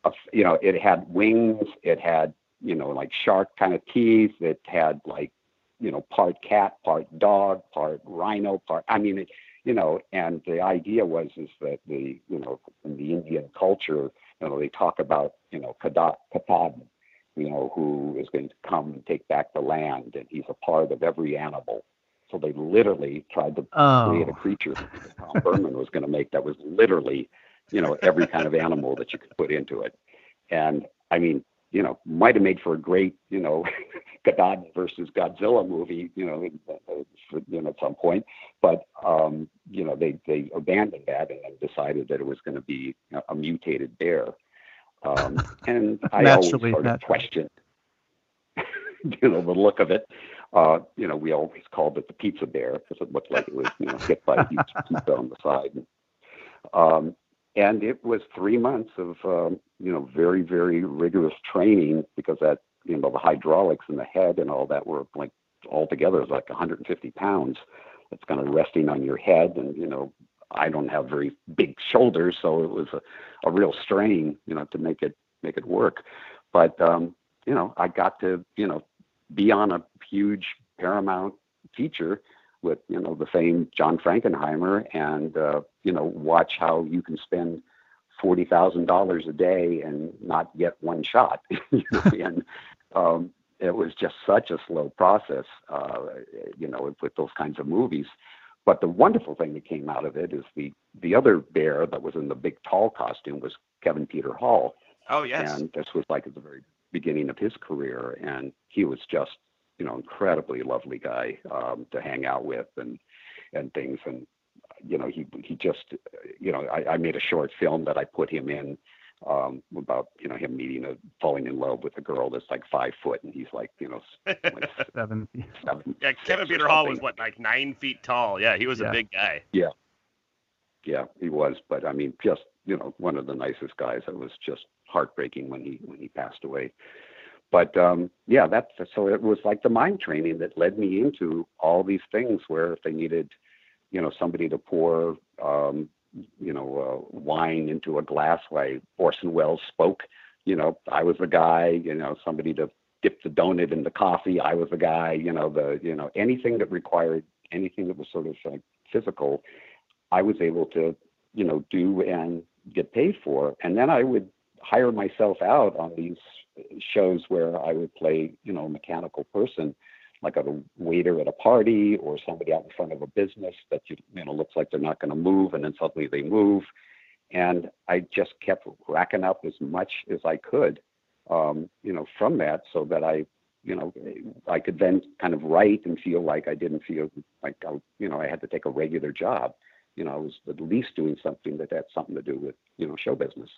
a, you know, it had wings, it had you know, like shark kind of teeth. It had like, you know, part cat, part dog, part rhino, part. I mean, it, you know, and the idea was is that the, you know, in the Indian culture, you know, they talk about, you know, Katahdin, you know, who is going to come and take back the land, and he's a part of every animal. So they literally tried to Oh. create a creature that Tom Burman was going to make that was literally, you know, every kind of animal that you could put into it. And I mean, you know, might have made for a great, you know, Godard versus Godzilla movie, you know, for, you know, at some point. But um, you know, they they abandoned that and then decided that it was going to be a mutated bear. Um, and I always Naturally, sort of questioned, you know, the look of it. Uh, you know, we always called it the pizza bear because it looked like it was, you know, hit by a huge pizza on the side. Um, and it was three months of, um, you know, very, very rigorous training because that, you know, the hydraulics in the head and all that were like altogether was like 150 pounds. That's kind of resting on your head, and you know, I don't have very big shoulders, so it was a, a real strain, you know, to make it make it work. But um, you know, I got to, you know, be on a huge Paramount feature with you know the famed John Frankenheimer, and uh, you know watch how you can spend forty thousand dollars a day and not get one shot. You know, and um, it was just such a slow process, uh, you know, with those kinds of movies. But the wonderful thing that came out of it is the the other bear that was in the big tall costume was Kevin Peter Hall, Oh yes. and this was like at the very beginning of his career and he was just you know incredibly lovely guy um to hang out with and and things and you know he he just you know I, I made a short film that I put him in um about you know him meeting a falling in love with a girl that's like five foot and he's like you know like Seven. seven yeah, Kevin Peter Hall was what, like nine feet tall? Yeah, he was Yeah. a big guy. Yeah yeah he was but i mean just you know one of the nicest guys it was just heartbreaking when he when he passed away but um yeah that's so it was like the mime training that led me into all these things where if they needed you know somebody to pour um you know uh, wine into a glass like orson welles spoke. You know i was the guy you know somebody to dip the donut in the coffee. I was the guy you know the you know anything that required anything that was sort of like physical I was able to, you know, do and get paid for, and then I would hire myself out on these shows where I would play, you know, a mechanical person, like a waiter at a party or somebody out in front of a business that you, you know looks like they're not going to move, and then suddenly they move, and I just kept racking up as much as I could, um, you know, from that, so that I, you know, I could then kind of write and feel like I didn't feel like I, you know I had to take a regular job. You know, I was at least doing something that had something to do with you know show business.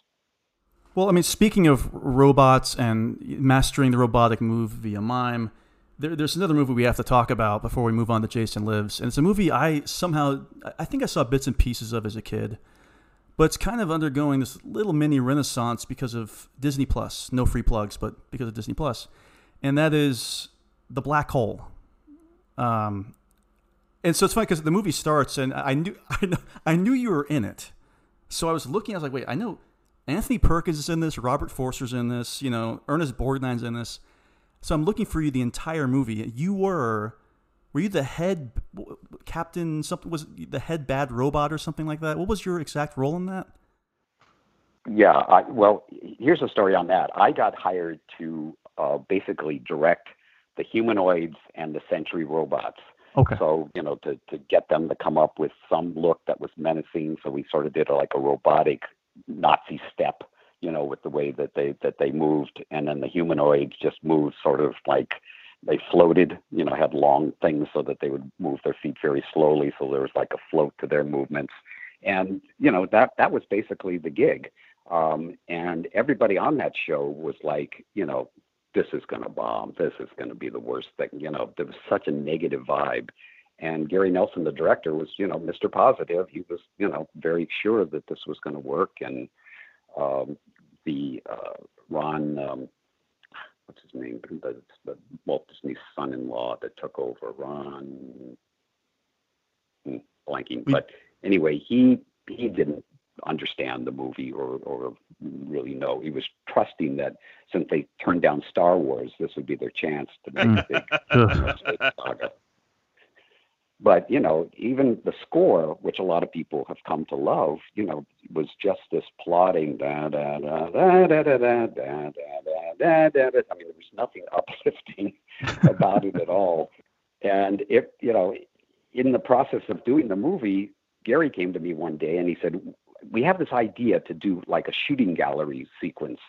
Well, I mean, speaking of robots and mastering the robotic move via mime, there, there's another movie we have to talk about before we move on to Jason Lives, and it's a movie I somehow I think I saw bits and pieces of as a kid, but it's kind of undergoing this little mini renaissance because of Disney Plus. No free plugs, but because of Disney Plus, and that is the Black Hole. Um, and so it's funny because the movie starts, and I knew I, I knew you were in it, so I was looking. I was like, wait, I know Anthony Perkins is in this, Robert Forster's in this, you know, Ernest Borgnine's in this. So I'm looking for you the entire movie. You were, were you the head captain? Something was the head bad robot or something like that. What was your exact role in that? Yeah, I, well, here's a story on that. I got hired to uh, basically direct the humanoids and the Sentry robots. Okay. So you know, to to get them to come up with some look that was menacing, so we sort of did a, like a robotic Nazi step, you know, with the way that they that they moved, and then the humanoids just moved sort of like they floated, you know, had long things so that they would move their feet very slowly, so there was like a float to their movements, and you know that that was basically the gig, um, and everybody on that show was like, you know, this is going to bomb, this is going to be the worst thing, you know, there was such a negative vibe, and Gary Nelson, the director, was, you know, Mr. Positive. He was, you know, very sure that this was going to work. And um, the uh, Ron, um, what's his name? The, the Walt Disney's son-in-law that took over, Ron, hmm, blanking. But anyway, he he didn't understand the movie or or really know. He was trusting that since they turned down Star Wars, this would be their chance to make a big, saga but you know even the score which a lot of people have come to love you know was just this plotting da da da da da da da da da da da da i mean there was nothing uplifting about it at all and if you know in the process of doing the movie gary came to me one day and he said we have this idea to do like a shooting gallery sequence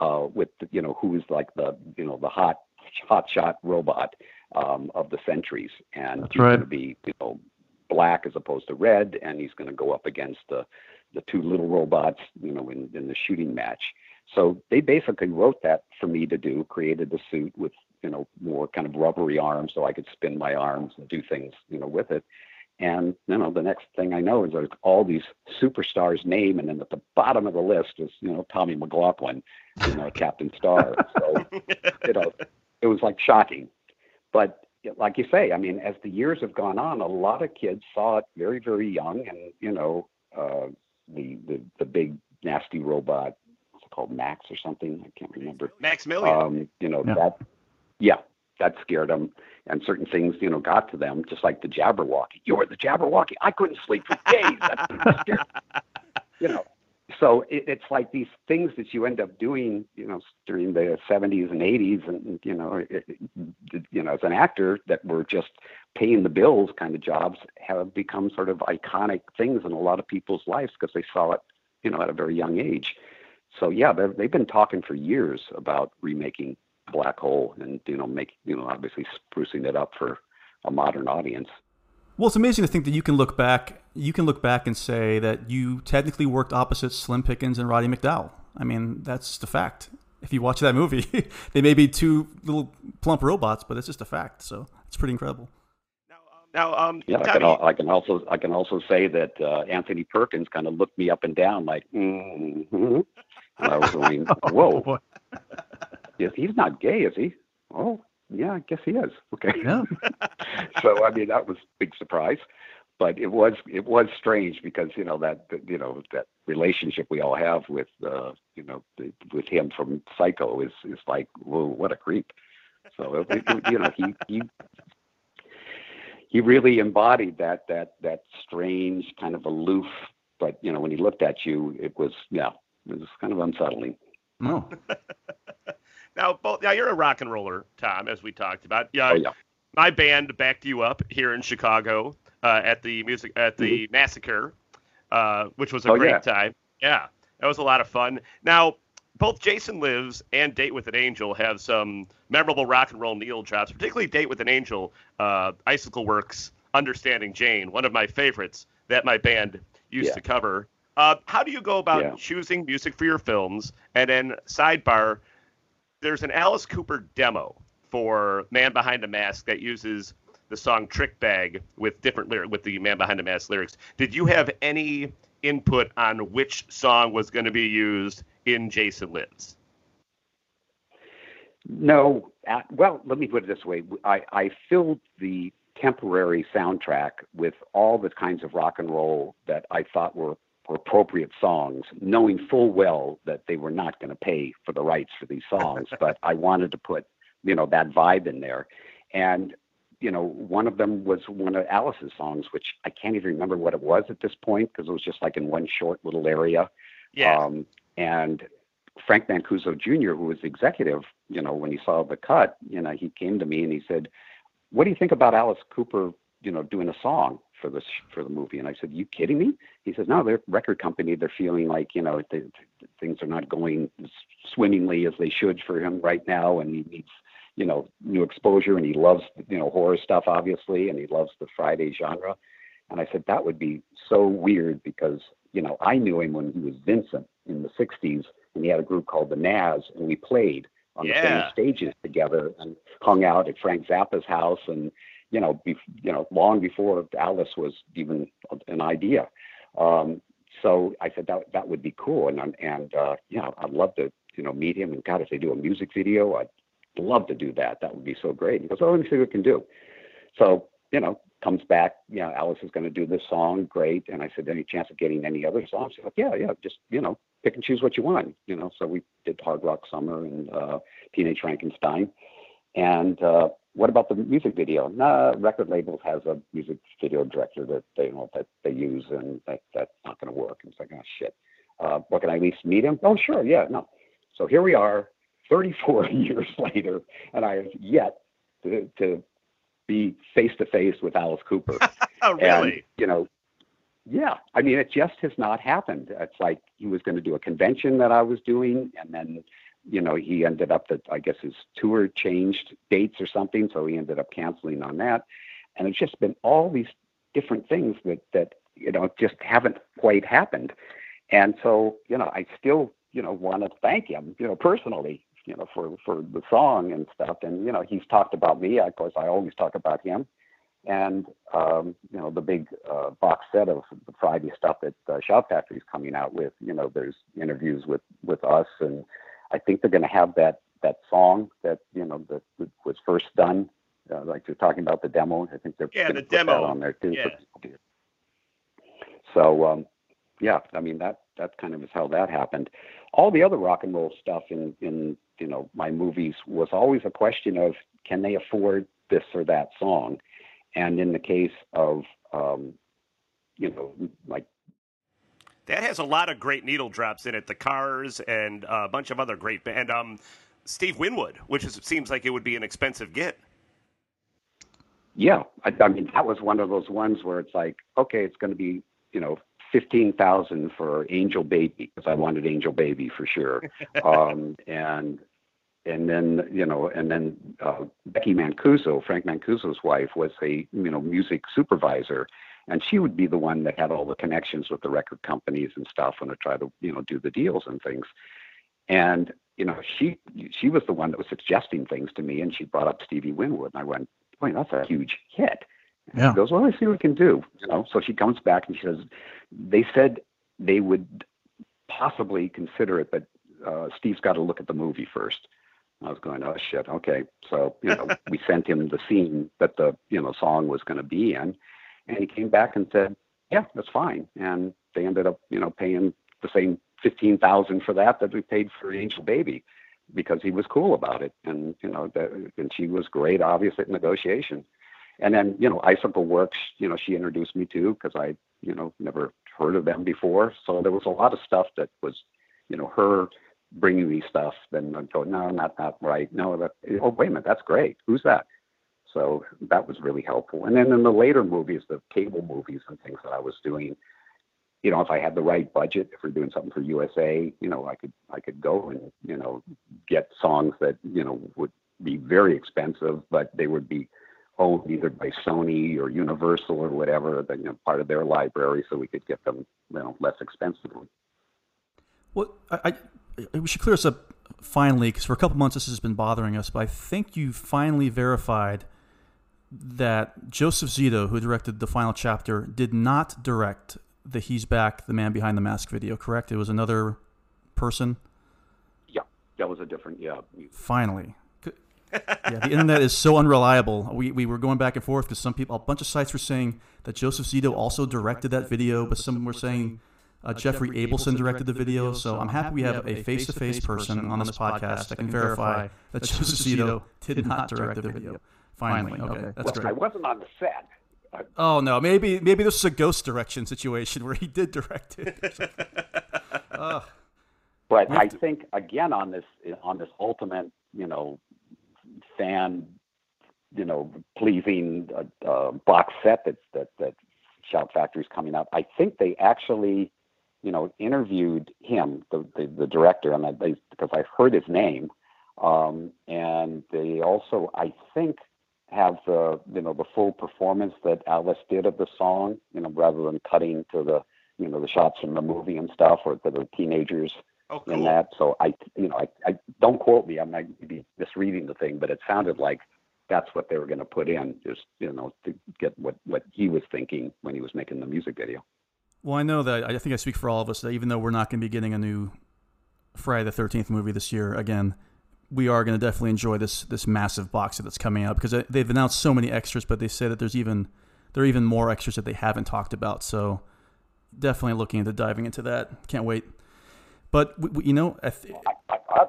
uh with you know who's like the you know the hot hot shot robot um, of the Sentries, and That's he's right. going to be you know black as opposed to red, and he's going to go up against the the two little robots, you know, in, in the shooting match. So they basically wrote that for me to do, created the suit with you know more kind of rubbery arms, so I could spin my arms and do things you know with it. And you know, the next thing I know is there's all these superstars' name, and then at the bottom of the list is you know Tommy McLoughlin, you know Captain Star. So you know, it was like shocking. But like you say, I mean, as the years have gone on, a lot of kids saw it very, very young, and you know, uh, the the the big nasty robot, what's it called Max or something? I can't remember. Max Maximilian. Um, you know Yeah. that, yeah, that scared them, and certain things, you know, got to them, just like the Jabberwocky. You're the Jabberwocky. I couldn't sleep for days. That scared, you know. So it, it's like these things that you end up doing, you know, during the 70s and 80s, and you know, it, you know, as an actor, that were just paying the bills kind of jobs, have become sort of iconic things in a lot of people's lives because they saw it, you know, at a very young age. So yeah, they've, they've been talking for years about remaking Black Hole and you know, make you know, obviously sprucing it up for a modern audience. Well, it's amazing to think that you can look back. You can look back and say that you technically worked opposite Slim Pickens and Roddy McDowall. I mean, that's the fact. If you watch that movie, they may be two little plump robots, but it's just a fact. So it's pretty incredible. Now, um, Yeah, I can, al- I can also I can also say that uh, Anthony Perkins kind of looked me up and down like, mm-hmm. and I was going, whoa, yes, he's not gay, is he? Oh, yeah, I guess he is. Okay. Yeah. so I mean that was a big surprise, but it was it was strange because you know that that, you know that relationship we all have with uh, you know the, with him from Psycho is is like whoa what a creep. So it, it- you know he he he really embodied that that that strange kind of aloof but you know, when he looked at you, it was yeah, it was kind of unsettling. No. Now, both now you're a rock and roller, Tom, as we talked about. Yeah, Oh, yeah. my band backed you up here in Chicago uh, at the music at the massacre, uh, which was a Mm-hmm. Oh, great yeah. time. Yeah, that was a lot of fun. Now, both Jason Lives and Date with an Angel have some memorable rock and roll needle drops, particularly Date with an Angel. Uh, Icicle Works, Understanding Jane, one of my favorites that my band used Yeah. to cover. Uh, how do you go about Yeah. choosing music for your films? And then sidebar, there's an Alice Cooper demo for Man Behind the Mask that uses the song Trick Bag with different lyric with the Man Behind the Mask lyrics. Did you have any input on which song was going to be used in Jason Lives? No, well, let me put it this way: I, I filled the temporary soundtrack with all the kinds of rock and roll that I thought were, were appropriate songs, knowing full well that they were not going to pay for the rights for these songs. but I wanted to put, you know, that vibe in there, and you know, one of them was one of Alice's songs, which I can't even remember what it was at this point because it was just like in one short little area. Yeah. Um, and Frank Mancuso Jr., who was the executive, you know, when he saw the cut, you know, he came to me and he said, "What do you think about Alice Cooper, you know, doing a song for this for the movie?" And I said, "You kidding me?" He says, "No, they're a record company. They're feeling like, you know, they, things are not going as swimmingly as they should for him right now, and he needs." You know, new exposure, and he loves you know horror stuff, obviously, and he loves the Friday genre. And I said that would be so weird because you know I knew him when he was Vincent in the '60s, and he had a group called the Nazz, and we played on the same stages together and hung out at Frank Zappa's house, and you know, be, you know, long before Alice was even an idea. Um, so I said that that would be cool, and and uh, yeah, I'd love to you know meet him. And God, if they do a music video, I'd love to do that. That would be so great. He goes, oh, let me see what we can do. So you know, comes back, you know, Alice is going to do this song, great. And I said, any chance of getting any other songs? He's like, yeah, yeah, just you know, pick and choose what you want. You know, so we did Hard Rock Summer and uh, Teenage Frankenstein. And uh, what about the music video? Nah, record labels has a music video director that they you know that they use, and that that's not going to work. And it's like, oh shit. Uh, what can I at least meet him? Oh sure, yeah, no. So here we are, 34 years later, and I have yet to, to be face to face with Alice Cooper. Oh, really? And, you know, yeah, I mean, it just has not happened. It's like he was going to do a convention that I was doing, and then, you know, he ended up that I guess his tour changed dates or something, so he ended up canceling on that. And it's just been all these different things that that you know just haven't quite happened. And so, you know, I still, you know, want to thank him, you know, personally, you know, for for the song and stuff. And you know, he's talked about me. Of course, I always talk about him and um, you know the big uh, box set of the Friday stuff that uh, Shout Factory is coming out with. You know, there's interviews with with us, and I think they're going to have that that song that you know that, that was first done, uh, like you're talking about the demo. I think they're Yeah, the demo. on there too. Yeah. So um, yeah, I mean that that kind of is how that happened. All the other rock and roll stuff in in you know my movies was always a question of can they afford this or that song, and in the case of um, you know like That has a lot of great needle drops in it. The Cars and a bunch of other great band. Um, Steve Winwood, which is, seems like it would be an expensive get. Yeah, I, I mean that was one of those ones where it's like, okay, it's going to be you know fifteen thousand for Angel Baby because I wanted Angel Baby for sure, um, and and then you know and then uh, Becky Mancuso, Frank Mancuso's wife, was a you know music supervisor, and she would be the one that had all the connections with the record companies and stuff when I try to you know do the deals and things, and you know she she was the one that was suggesting things to me, and she brought up Stevie Winwood, and I went boy, that's a huge hit. And Yeah. She goes, well, let's see what we can do. You know, so she comes back and she says, they said they would possibly consider it, but uh, Steve's got to look at the movie first. I was going, oh shit, okay. So you know, we sent him the scene that the you know song was going to be in, and he came back and said, yeah, that's fine. And they ended up you know paying the same fifteen thousand for that that we paid for Angel Baby because he was cool about it, and you know, that, and she was great, obviously, at negotiation. And then, you know, Icicle Works, you know, she introduced me to because I, you know, never heard of them before. So there was a lot of stuff that was, you know, her bringing me stuff. Then I'd go, no, not that right. No, that. Oh, wait a minute, that's great. Who's that? So that was really helpful. And then in the later movies, the cable movies and things that I was doing, you know, if I had the right budget, if we're doing something for USA, you know, I could I could go and you know get songs that you know would be very expensive, but they would be owned either by Sony or Universal or whatever, that you know, part of their library, so we could get them you know less expensively. Well, I, I we should clear this up finally because for a couple months this has been bothering us, but I think you finally verified that Joseph Zito, who directed the final chapter, did not direct the "He's Back, the Man Behind the Mask" video. Correct? It was another person. Yeah, that was a different. Yeah. Finally. yeah, the internet is so unreliable. We, we were going back and forth because some people, a bunch of sites were saying that Joseph Zito also directed that video, but some were saying uh, Jeffrey Abelson directed the video. So I'm happy we have a face to face person on this podcast that can verify that Joseph Zito did not direct the video. Finally, okay, that's great. I wasn't on the set. Oh no, maybe maybe this is a ghost direction situation where he did direct it. oh. But I think again on this on this ultimate, you know, fan, you know, pleasing uh, uh, box set that that that Shout Factory is coming up. I think they actually, you know, interviewed him, the the, the director, and I, they, because I've heard his name, um, and they also, I think, have the you know the full performance that Alice did of the song, you know, rather than cutting to the you know the shots from the movie and stuff, or to the teenagers oh, cool. in that. So I, you know, I, I don't quote me. I might be misreading the thing, but it sounded like that's what they were going to put in, just you know, to get what what he was thinking when he was making the music video. Well, I know that I think I speak for all of us that even though we're not going to be getting a new Friday the Thirteenth movie this year again, we are going to definitely enjoy this this massive box set that's coming out because uh, they've announced so many extras, but they say that there's even there are even more extras that they haven't talked about. So definitely looking into diving into that. Can't wait. But you know, I th- I, I,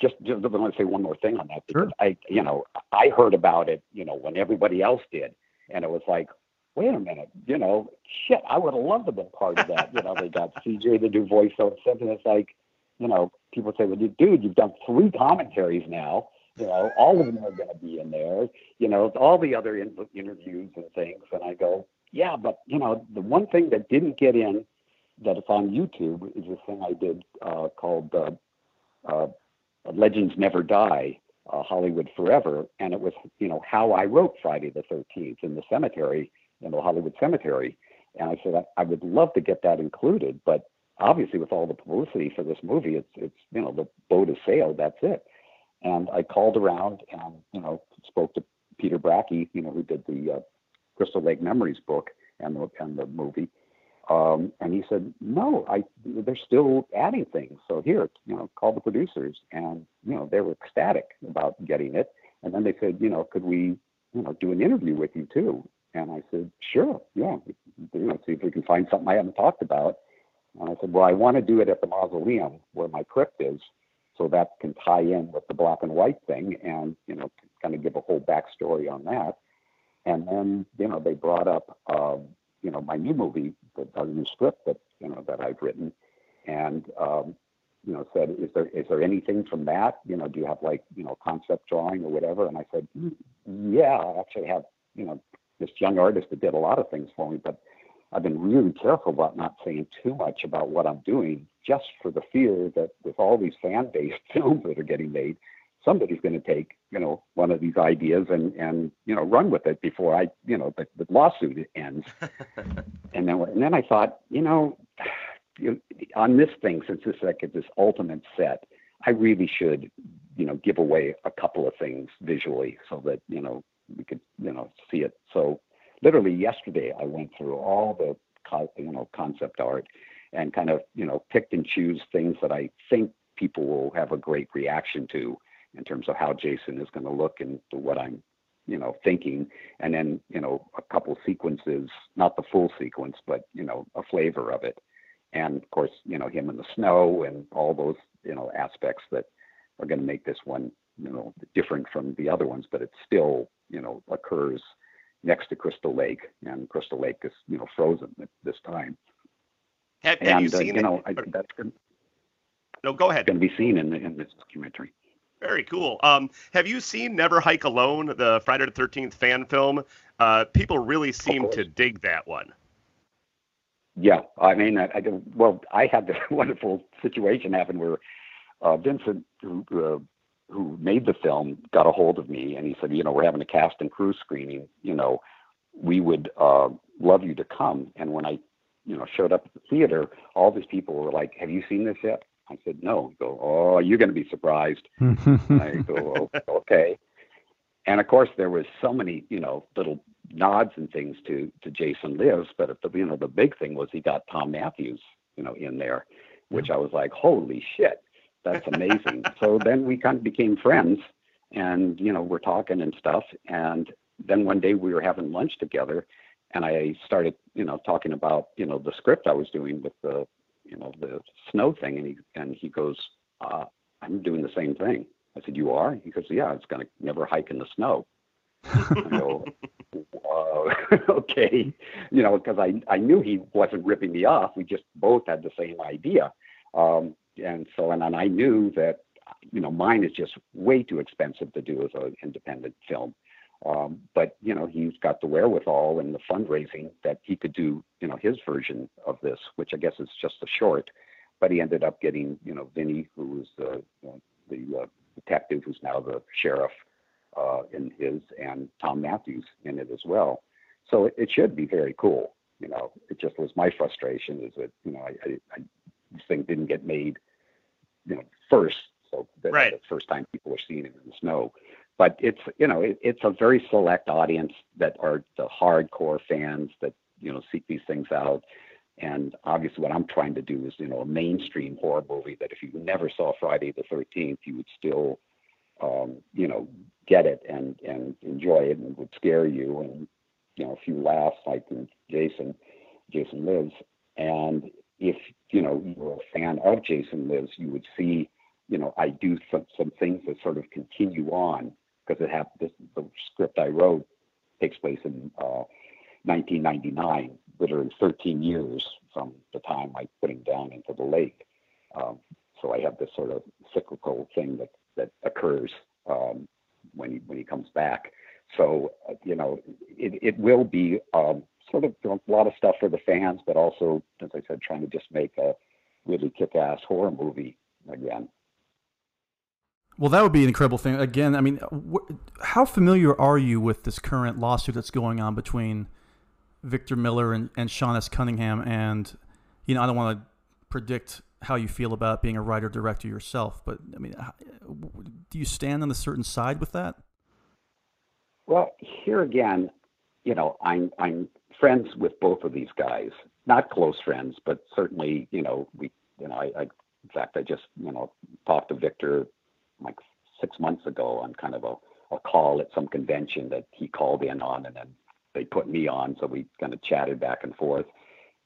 just just want to say one more thing on that because sure. I, you know, I heard about it, you know, when everybody else did, and it was like, wait a minute, you know, shit, I would have loved to be part of that. you know, they got CJ to do voiceover stuff, and it's like, you know, people say, well, dude, you've done three commentaries now. You know, all of them are going to be in there. You know, all the other in- interviews and things, and I go, yeah, but you know, the one thing that didn't get in that on YouTube is this thing I did uh, called uh, uh, Legends Never Die, uh, Hollywood Forever, and it was you know how I wrote Friday the Thirteenth in the cemetery in the Hollywood Cemetery, and I said I, I would love to get that included, but obviously with all the publicity for this movie, it's it's you know the boat has sailed, that's it. And I called around and you know spoke to Peter Bracke, you know who did the uh, Crystal Lake Memories book and the and the movie um, and he said, no, I, they're still adding things. So here, you know, call the producers. And, you know, they were ecstatic about getting it. And then they said, you know, could we, you know, do an interview with you too? And I said, sure, yeah, you know, see if we can find something I haven't talked about. And I said, well, I want to do it at the mausoleum where my crypt is, so that can tie in with the black and white thing, and you know, kind of give a whole backstory on that. And then, you know, they brought up, um, you know my new movie, the, the new script that you know that I've written, and um, you know said, is there is there anything from that? You know, do you have like you know concept drawing or whatever? And I said, mm, yeah, I actually have you know this young artist that did a lot of things for me, but I've been really careful about not saying too much about what I'm doing, just for the fear that with all these fan-based films that are getting made, somebody's going to take you know one of these ideas and and you know run with it before I you know the, the lawsuit ends. and then and then I thought you know on this thing since this is like this ultimate set, I really should you know give away a couple of things visually so that you know we could you know see it. So literally yesterday I went through all the you know concept art and kind of you know picked and choose things that I think people will have a great reaction to in terms of how Jason is going to look and what I'm, you know, thinking, and then you know a couple sequences, not the full sequence, but you know a flavor of it, and of course you know him in the snow and all those you know aspects that are going to make this one you know different from the other ones, but it still you know occurs next to Crystal Lake, and Crystal Lake is you know frozen at this time. Have, have and you uh, seen you know I, it? that's going No, go ahead. Going to be seen in, the, in this documentary. Very cool. Um, have you seen Never Hike Alone, the Friday the Thirteenth fan film? Uh, people really seem to dig that one. Yeah, I mean, I, I well, I had this wonderful situation happen where uh, Vincent, who uh, who made the film, got a hold of me and he said, you know, we're having a cast and crew screening. You know, we would uh, love you to come. And when I, you know, showed up at the theater, all these people were like, "Have you seen this yet?" I said, "No." He go, "Oh, you're going to be surprised." I go, "Oh, "Okay." And of course, there was so many, you know, little nods and things to to Jason Lives, but the you know the big thing was he got Thom Mathews, you know, in there, which I was like, holy shit, that's amazing. so then we kind of became friends, and you know we're talking and stuff, and then one day we were having lunch together, and I started, you know, talking about you know the script I was doing with the, you know, the snow thing, and he and he goes, uh, I'm doing the same thing. I said, you are? He goes, yeah, it's going to never hike in the snow. I go, uh, okay, you know, because I I knew he wasn't ripping me off. We just both had the same idea, um, and so and, and I knew that you know mine is just way too expensive to do as an independent film. Um, but you know he's got the wherewithal and the fundraising that he could do you know his version of this, which I guess is just a short. But he ended up getting you know Vinny, who was the uh, the uh, detective, who's now the sheriff uh, in his, and Thom Mathews in it as well. So it, it should be very cool. You know, it just was my frustration is that you know I, I, I this thing didn't get made, you know, first. So that Right. the first time people were seeing it in the snow. But it's you know it, it's a very select audience that are the hardcore fans that you know seek these things out. And obviously, what I'm trying to do is, you know, a mainstream horror movie that if you never saw Friday the 13th, you would still, um, you know, get it and and enjoy it and it would scare you and you know a few laughs like in Jason, Jason Lives. And if you know you're a fan of Jason Lives, you would see, you know, I do some some things that sort of continue on because it happened. This the script I wrote takes place in uh, 1999, literally 13 years from the time I put him down into the lake. Um, so I have this sort of cyclical thing that that occurs um, when he when he comes back. So uh, you know, it it will be um, sort of a lot of stuff for the fans, but also, as I said, trying to just make a really kick-ass horror movie again. Well, that would be an incredible thing. Again, I mean, wh- how familiar are you with this current lawsuit that's going on between Victor Miller and, and Sean S. Cunningham? And, you know, I don't want to predict how you feel about being a writer director yourself, but I mean, h- do you stand on a certain side with that? Well, here again, you know, I'm I'm friends with both of these guys. Not close friends, but certainly, you know, we, you know, I, I in fact, I just, you know, talked to Victor like six months ago on kind of a, a call at some convention that he called in on, and then they put me on, so we kind of chatted back and forth.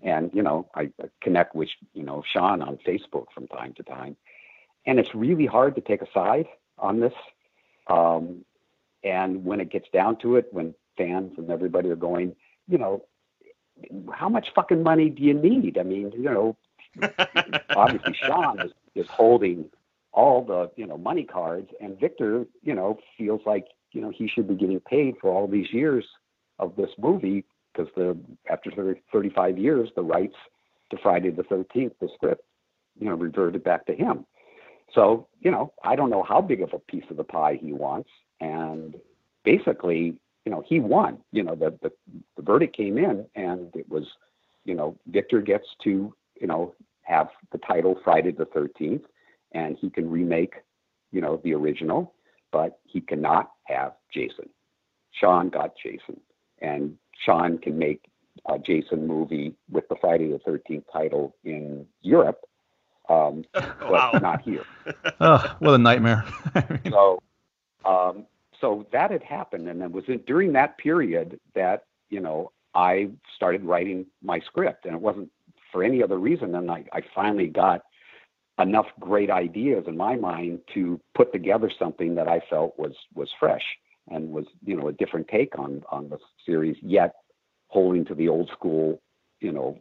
And you know, I, connect with you know Sean on Facebook from time to time, and it's really hard to take a side on this. Um, and when it gets down to it, when fans and everybody are going, you know, how much fucking money do you need? I mean, you know, obviously Sean is, is holding all the, you know, money cards and Victor, you know, feels like, you know, he should be getting paid for all these years of this movie because the after 30, 35 years, the rights to Friday the 13th, the script, you know, reverted back to him. So, you know, I don't know how big of a piece of the pie he wants. And basically, you know, he won. You know, the, the, the verdict came in and it was, you know, Victor gets to, you know, have the title Friday the 13th and he can remake, you know, the original, but he cannot have Jason. Sean got Jason. And Sean can make a Jason movie with the Friday the 13th title in Europe, um, but Wow. not here. Oh, what a nightmare. So, um, so that had happened, and it was in, during that period that you know I started writing my script, and it wasn't for any other reason than I, I finally got enough great ideas in my mind to put together something that I felt was was fresh and was you know a different take on on the series, yet holding to the old school you know,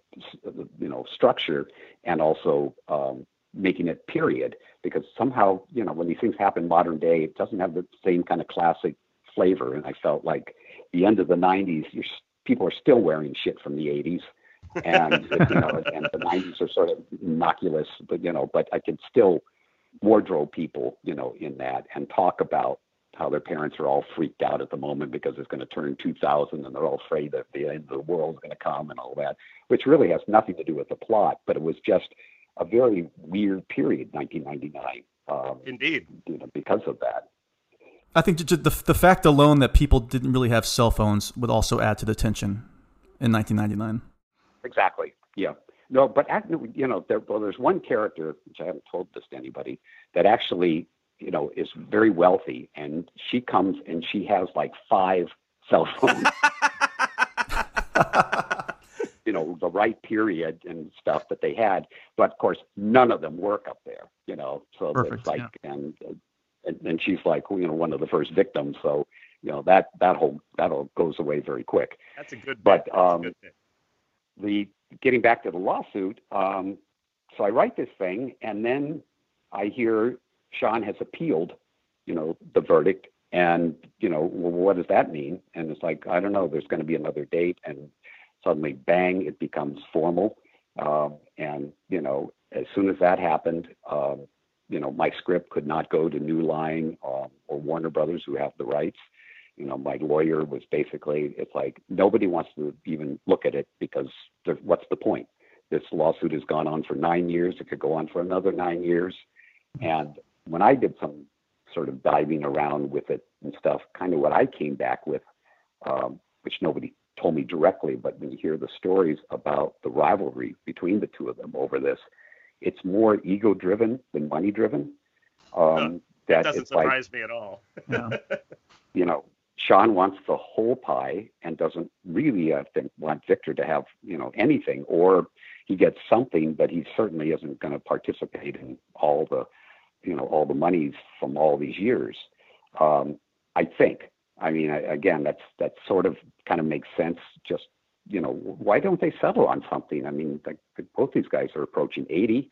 you know, structure and also um, making it period because somehow, you know, when these things happen modern day, it doesn't have the same kind of classic flavor. And I felt like the end of the 90s, you're, people are still wearing shit from the 80s. and you know, and the '90s are sort of innocuous, but you know, but I can still wardrobe people, you know, in that and talk about how their parents are all freaked out at the moment because it's going to turn 2000 and they're all afraid that the end of the world is going to come and all that, which really has nothing to do with the plot, but it was just a very weird period, 1999. Um, Indeed. You know, because of that. I think the, the fact alone that people didn't really have cell phones would also add to the tension in 1999. Exactly. Yeah. No, but you know, there, well, there's one character which I haven't told this to anybody that actually you know, is very wealthy, and she comes and she has like five cell phones. you know, the right period and stuff that they had, but of course, none of them work up there. You know, so Perfect, it's like, yeah. and, and and she's like, you know, one of the first victims. So you know that that whole that all goes away very quick. That's a good. But bit. Um, good the getting back to the lawsuit, um, so I write this thing, and then I hear Sean has appealed, you know, the verdict, and you know, well, what does that mean? And it's like I don't know. There's going to be another date, and suddenly, bang, it becomes formal. Um, and you know, as soon as that happened, um, you know, my script could not go to New Line um, or Warner Brothers, who have the rights. You know, my lawyer was basically, it's like nobody wants to even look at it because what's the point? This lawsuit has gone on for nine years. It could go on for another nine years. And when I did some sort of diving around with it and stuff, kind of what I came back with, um, which nobody told me directly, but when you hear the stories about the rivalry between the two of them over this, it's more ego driven than money driven. Um, that that doesn't it's like, surprise me at all. you know, Sean wants the whole pie and doesn't really, I think, want Victor to have, you know, anything, or he gets something, but he certainly isn't going to participate in all the you know all the monies from all these years. Um, I think. I mean, I, again, that's that sort of kind of makes sense. Just you know, why don't they settle on something? I mean, like, both these guys are approaching 80,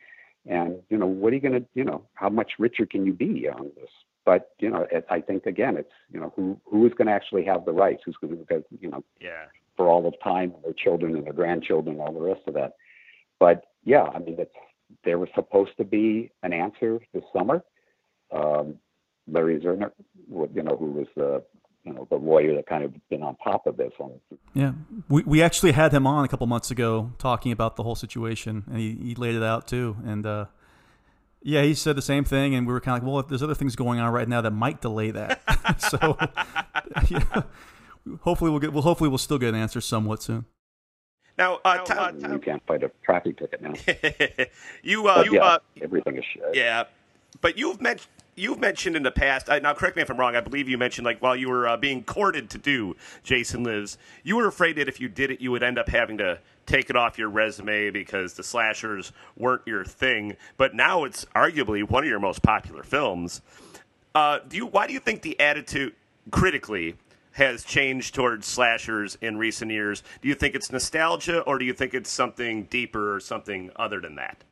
and you know, what are you going to, you know, how much richer can you be on this? But you know, it, I think again, it's you know, who who is going to actually have the rights? Who's going to, you know, yeah, for all of time, their children and their grandchildren, all the rest of that. But yeah, I mean, it's there was supposed to be an answer this summer. Um, Larry Zerner, you know, who was the you know the lawyer that kind of been on top of this. On yeah, we we actually had him on a couple months ago talking about the whole situation, and he, he laid it out too. And uh, yeah, he said the same thing, and we were kind of like, well, there's other things going on right now that might delay that. so yeah, hopefully we'll get well, hopefully we'll still get an answer somewhat soon. Now, uh, Tom, you can't fight a traffic ticket now. you, uh, you, yeah, uh, everything is shit. yeah, but you've mentioned. You've mentioned in the past. Now, correct me if I'm wrong. I believe you mentioned like while you were uh, being courted to do Jason Lives, you were afraid that if you did it, you would end up having to take it off your resume because the slashers weren't your thing. But now it's arguably one of your most popular films. Uh, do you? Why do you think the attitude critically has changed towards slashers in recent years? Do you think it's nostalgia, or do you think it's something deeper or something other than that?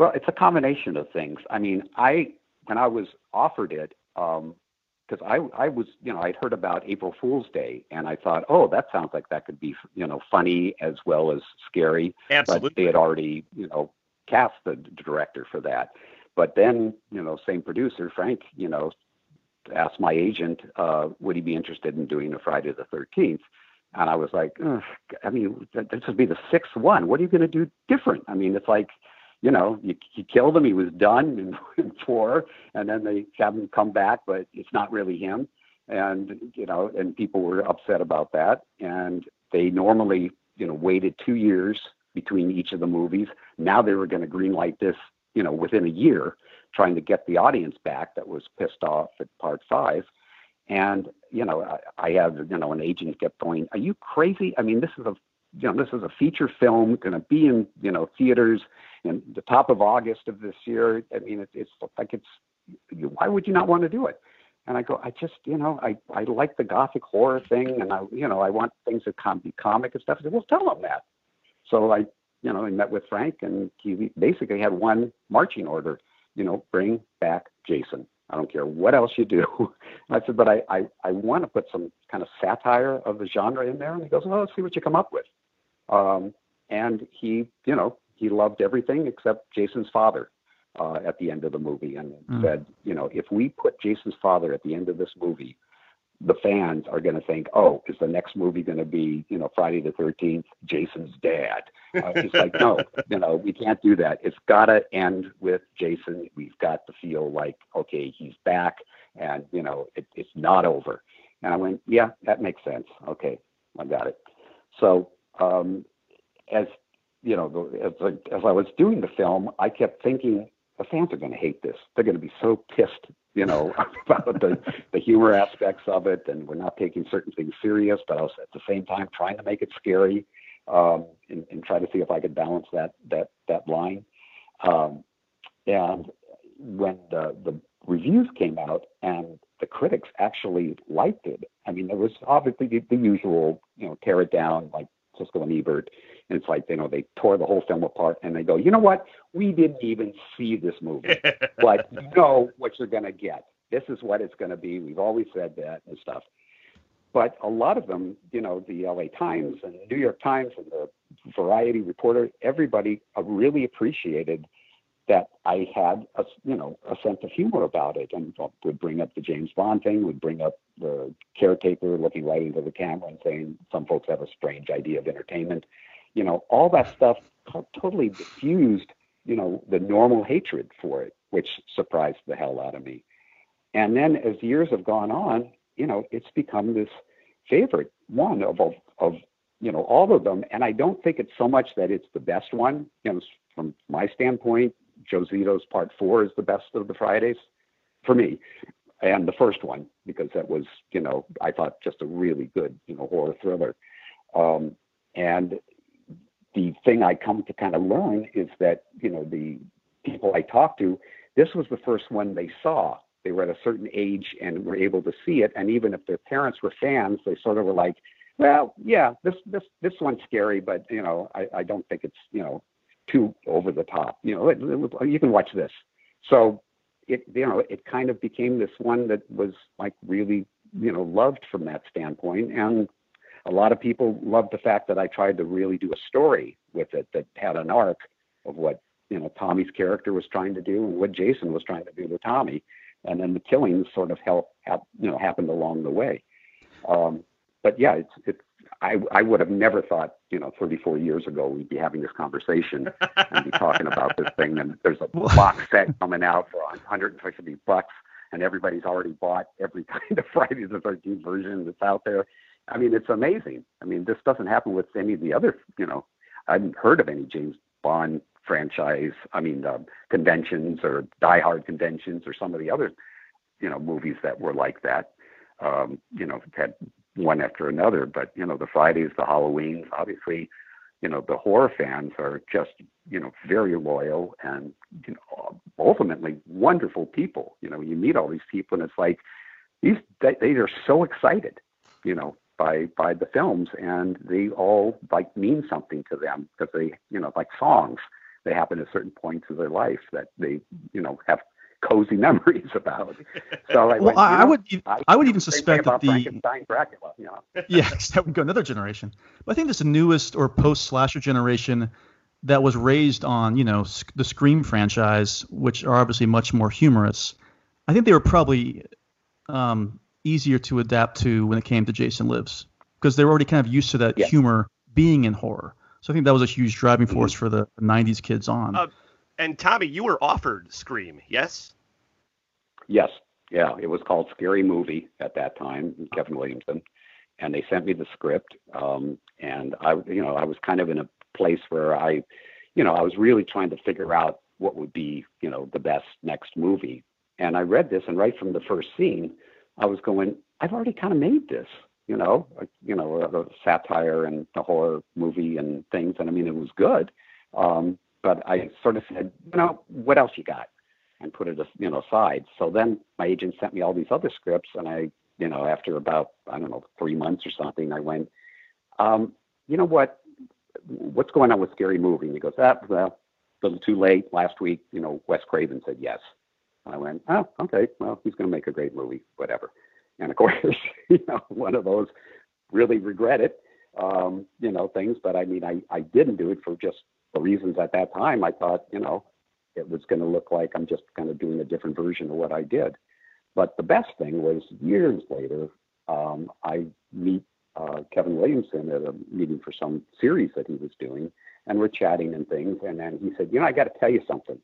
Well, it's a combination of things. I mean, I when I was offered it, because I I was you know I'd heard about April Fool's Day and I thought, oh, that sounds like that could be you know funny as well as scary. Absolutely. But they had already you know cast the director for that. But then you know same producer Frank you know asked my agent uh, would he be interested in doing a Friday the Thirteenth. And I was like, I mean, this would be the sixth one. What are you going to do different? I mean, it's like, you know, you, you killed him. He was done in, four, and then they have him come back, but it's not really him. And you know, and people were upset about that. And they normally, you know, waited two years between each of the movies. Now they were going to greenlight this, you know, within a year, trying to get the audience back that was pissed off at part five. And you know, I, I have you know an agent kept going, "Are you crazy? I mean, this is a you know this is a feature film going to be in you know theaters in the top of August of this year. I mean, it, it's like it's why would you not want to do it? And I go, I just, you know, I, I like the gothic horror thing, and I, you know, I want things that can be comic and stuff. I said, well, tell them that. So I, you know, I met with Frank, and he basically had one marching order, you know, bring back Jason. I don't care what else you do. I said, but I, I, I want to put some kind of satire of the genre in there. And he goes, well, let's see what you come up with. Um, and he, you know, he loved everything except Jason's father uh, at the end of the movie and mm. said, you know, if we put Jason's father at the end of this movie, the fans are going to think, oh, is the next movie going to be, you know, Friday the 13th, Jason's dad? Uh, it's like, no, you know, we can't do that. It's got to end with Jason. We've got to feel like, okay, he's back and, you know, it, it's not over. And I went, yeah, that makes sense. Okay, I got it. So, um, as you know, as I, as I was doing the film, I kept thinking the fans are going to hate this. They're going to be so pissed, you know, about the the humor aspects of it, and we're not taking certain things serious, but I was at the same time trying to make it scary, um, and, and try to see if I could balance that that that line. Um, and when the the reviews came out and the critics actually liked it, I mean, there was obviously the, the usual, you know, tear it down like Siskel and Ebert and it's like, you know, they tore the whole film apart and they go, you know what? We didn't even see this movie, but you know what you're going to get. This is what it's going to be. We've always said that and stuff. But a lot of them, you know, the LA Times and New York Times and the Variety reporter, everybody really appreciated that I had a you know a sense of humor about it, and would bring up the James Bond thing, would bring up the caretaker looking right into the camera and saying some folks have a strange idea of entertainment, you know, all that stuff totally diffused, you know, the normal hatred for it, which surprised the hell out of me. And then as years have gone on, you know, it's become this favorite one of, of, of you know, all of them. And I don't think it's so much that it's the best one. You know, from my standpoint, Joe Zito's Part Four is the best of the Fridays for me, and the first one because that was, you know, I thought just a really good, you know, horror thriller. Um, and the thing I come to kind of learn is that, you know, the people I talk to, this was the first one they saw. They were at a certain age and were able to see it. And even if their parents were fans, they sort of were like, well, yeah, this this this one's scary, but you know, I, I don't think it's you know too over the top. You know, it, it, you can watch this. So it you know it kind of became this one that was like really you know loved from that standpoint, and a lot of people loved the fact that I tried to really do a story with it that had an arc of what you know Tommy's character was trying to do and what Jason was trying to do with Tommy, and then the killings sort of help you know happened along the way. Um, but yeah, it's it's I I would have never thought you know 34 years ago we'd be having this conversation and be talking about this thing and there's a box set coming out for 150 bucks and everybody's already bought every kind of Friday the 13th version that's out there I mean, it's amazing. I mean, this doesn't happen with any of the other, you know, I haven't heard of any James Bond franchise, I mean, uh, conventions or Die Hard conventions or some of the other, you know, movies that were like that. Um, you know, had one after another, but, you know, the Fridays, the Halloweens, obviously, you know, the horror fans are just, you know, very loyal and, you know, ultimately wonderful people. You know, you meet all these people and it's like, these, they, they are so excited, you know, by by the films, and they all like mean something to them because they, you know, like songs. They happen at certain points of their life that they, you know, have cozy memories about. So I, well, went, I, know, would, I, I would even suspect that the Frankenstein, Dracula, you know. yeah, that would go another generation. But I think this the newest or post slasher generation that was raised on, you know, the Scream franchise, which are obviously much more humorous. I think they were probably um, easier to adapt to when it came to Jason Lives because they were already kind of used to that yeah. humor being in horror. So I think that was a huge driving force mm-hmm. for the 90s kids on. Uh, and Tommy, you were offered Scream, yes? Yes. Yeah, it was called Scary Movie at that time, Kevin Williamson, and they sent me the script. Um, and I, you know, I was kind of in a place where I, you know, I was really trying to figure out what would be, you know, the best next movie. And I read this, and right from the first scene, I was going, I've already kind of made this, you know, you know, the satire and the horror movie and things. And I mean, it was good. Um, but I sort of said, you know, what else you got? and put it you know aside. So then my agent sent me all these other scripts, and I you know after about I don't know three months or something, I went, um, you know what, what's going on with Scary Movie? And he goes, ah, well, a little too late. Last week, you know, Wes Craven said yes. And I went, oh, okay, well, he's going to make a great movie, whatever. And of course, you know, one of those really regret it, um, you know, things. But I mean, I, I didn't do it for just the reasons at that time. I thought, you know, it was going to look like I'm just kind of doing a different version of what I did. But the best thing was years later, um, I meet uh, Kevin Williamson at a meeting for some series that he was doing, and we're chatting and things. And then he said, "You know, I got to tell you something.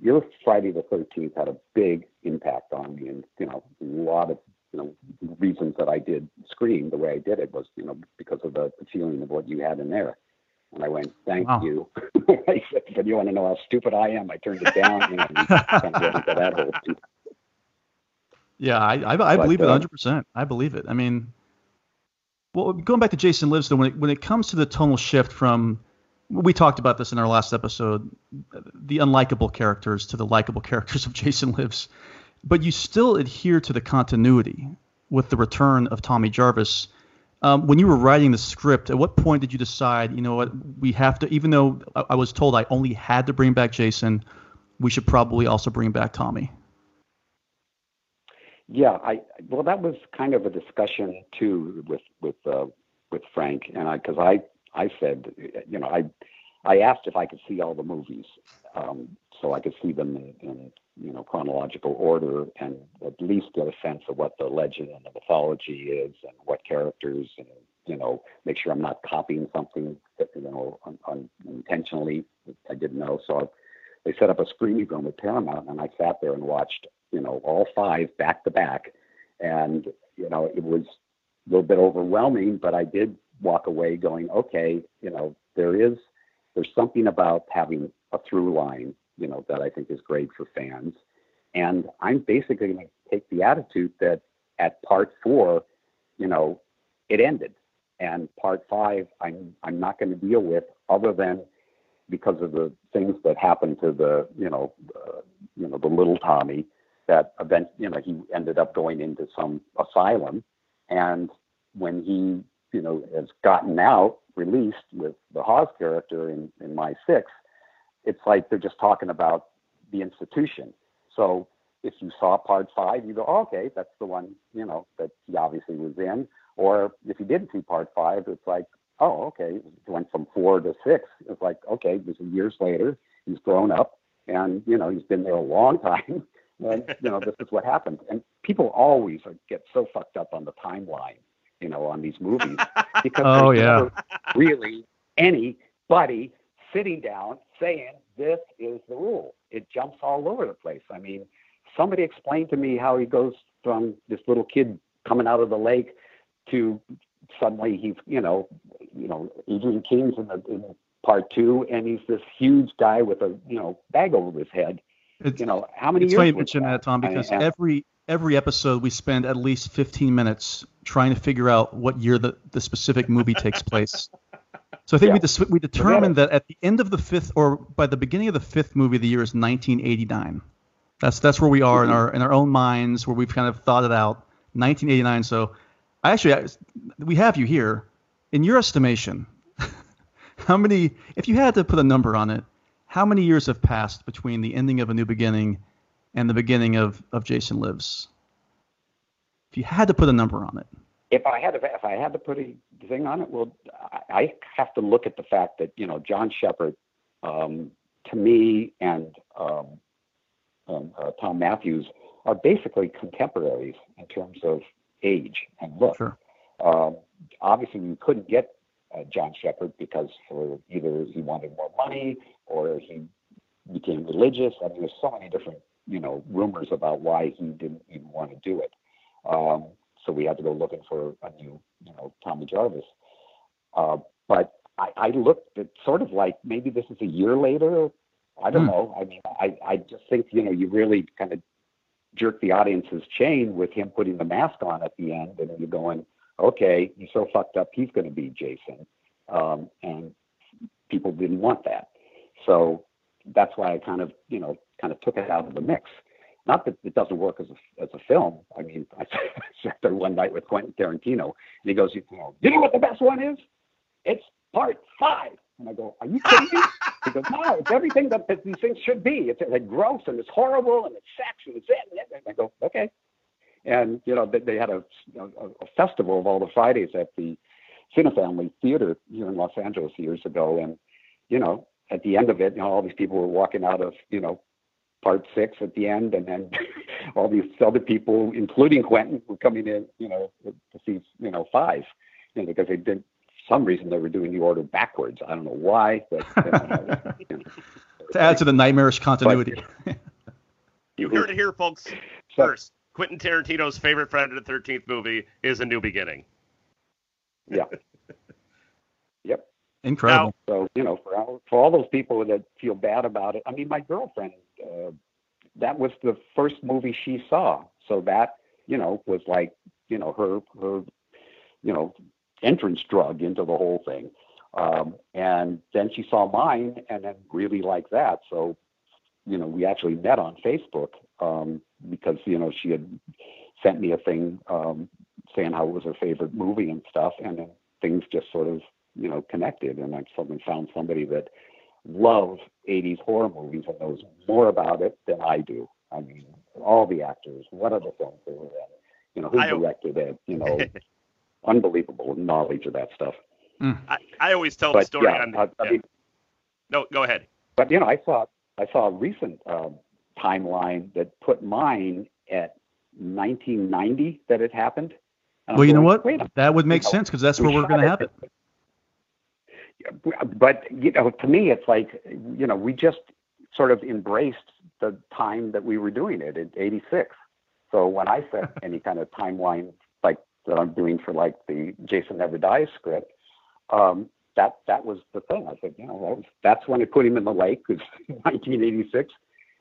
Your Friday the 13th had a big impact on me, and you know, a lot of you know reasons that I did Scream the way I did it was you know because of the, the feeling of what you had in there." And I went, "Thank wow. you." I said, "But you want to know how stupid I am?" I turned it down, you know, and kind of into that whole. Thing. Yeah, I I, I but, believe it 100. Uh, percent I believe it. I mean, well, going back to Jason Lives, though, when it, when it comes to the tonal shift from we talked about this in our last episode the unlikable characters to the likable characters of Jason Lives, but you still adhere to the continuity with the return of Tommy Jarvis. Um, when you were writing the script, at what point did you decide, you know what, we have to, even though I was told I only had to bring back Jason, we should probably also bring back Tommy? Yeah, I well, that was kind of a discussion too with with uh, with Frank, and I because I I said, you know, I I asked if I could see all the movies, um, so I could see them in, in you know chronological order and at least get a sense of what the legend and the mythology is and what characters and you know make sure I'm not copying something that, you know un, un, intentionally I didn't know. So they set up a screening room with Paramount, and I sat there and watched you know all five back to back, and you know it was a little bit overwhelming, but I did walk away going, okay, you know, there is there's something about having a through line, you know, that I think is great for fans. And I'm basically going to take the attitude that at part four, you know, it ended, and part five, I'm I'm not going to deal with other than because of the things that happened to the you know uh, you know the little Tommy that event you know he ended up going into some asylum and when he you know, has gotten out, released with the Hawes character in, in My Six, it's like they're just talking about the institution. So if you saw part five, you go, oh, okay, that's the one, you know, that he obviously was in. Or if you didn't see part five, it's like, oh, okay, it went from four to six. It's like, okay, this is years later. He's grown up and, you know, he's been there a long time. And, you know, this is what happened. And people always are, get so fucked up on the timeline you know, on these movies because oh, there's yeah. never really anybody sitting down saying this is the rule. It jumps all over the place. I mean, somebody explained to me how he goes from this little kid coming out of the lake to suddenly he's you know you know Adrienne King's in, the, in part two and he's this huge guy with a you know bag over his head. It's, you know how many it's years? funny you mention that, Tom, because I, every every episode we spend at least 15 minutes trying to figure out what year the, the specific movie takes place. So I think yeah. we, we determined that at the end of the fifth, or by the beginning of the fifth movie, the year is 1989. That's that's where we are mm-hmm. in our in our own minds, where we've kind of thought it out. 1989. So, I actually I, we have you here. In your estimation, how many? If you had to put a number on it, how many years have passed between the ending of A New Beginning and the beginning of, of Jason Lives? If you had to put a number on it. If I had to, if I had to put a thing on it, well, I have to look at the fact that you know John Shepherd, um, to me, and um, um, uh, Thom Mathews are basically contemporaries in terms of age and look. Sure. Um, obviously, we couldn't get uh, John Shepherd because for either he wanted more money or he became religious. I mean, there's so many different you know rumors about why he didn't even want to do it. So we had to go looking for a new you know Tommy Jarvis. Uh, but I, I looked at sort of like maybe this is a year later. I don't hmm. know. I mean, I I just think you know you really kind of jerk the audience's chain with him putting the mask on at the end, and you're going, okay, he's so fucked up, he's going to be Jason, um, and people didn't want that. So that's why I kind of, you know, kind of took it out of the mix. Not that it doesn't work as a as a film. I mean, I sat there one night with Quentin Tarantino, and he goes, "You know, you know what the best one is? It's part five. And I go, "Are you kidding me?" he goes, "No, it's everything that, that these things should be. It's like gross and it's horrible and it's sex and it's it and it." And I go, "Okay." And you know, they, they had a, a, a festival of all the Fridays at the Cinefamily Theater here in Los Angeles years ago, and you know, at the end of it, you know, all these people were walking out of you know part six at the end, and then all these other people, including Quentin, were coming in, you know, to see, you know, five, you know, because they did some reason they were doing the order backwards. I don't know why, but you know, to add to the nightmarish continuity. But, you heard it here, folks. First, Quentin Tarantino's favorite Friday the Thirteenth movie is A New Beginning. Yeah. Incredible. So you know, for all, for all those people that feel bad about it, I mean, my girlfriend, uh, that was the first movie she saw, so that you know was like you know her her you know entrance drug into the whole thing. Um, and then she saw mine and then really liked that. So, you know, we actually met on Facebook um, because, you know, she had sent me a thing um, saying how it was her favorite movie and stuff. And then things just sort of, you know, connected. And I suddenly found somebody that loves 80s horror movies and knows more about it than I do. I mean, all the actors, what other films they were in, you know, who I- directed it, you know, unbelievable knowledge of that stuff. I, I always tell the story yeah, on. I, I yeah. mean, no, go ahead. but you know, I saw I saw a recent um, timeline that put mine at 1990 that it happened. And I'm Well, you know what? Wait a minute. That would make sense because that's where we're going to it- have it. But you know, to me, it's like you know, we just sort of embraced the time that we were doing it in '86. So when I set any kind of timeline like that I'm doing for like the Jason Never Dies script, um, that that was the thing. I said, you know, that was, that's when I put him in the lake, was 1986,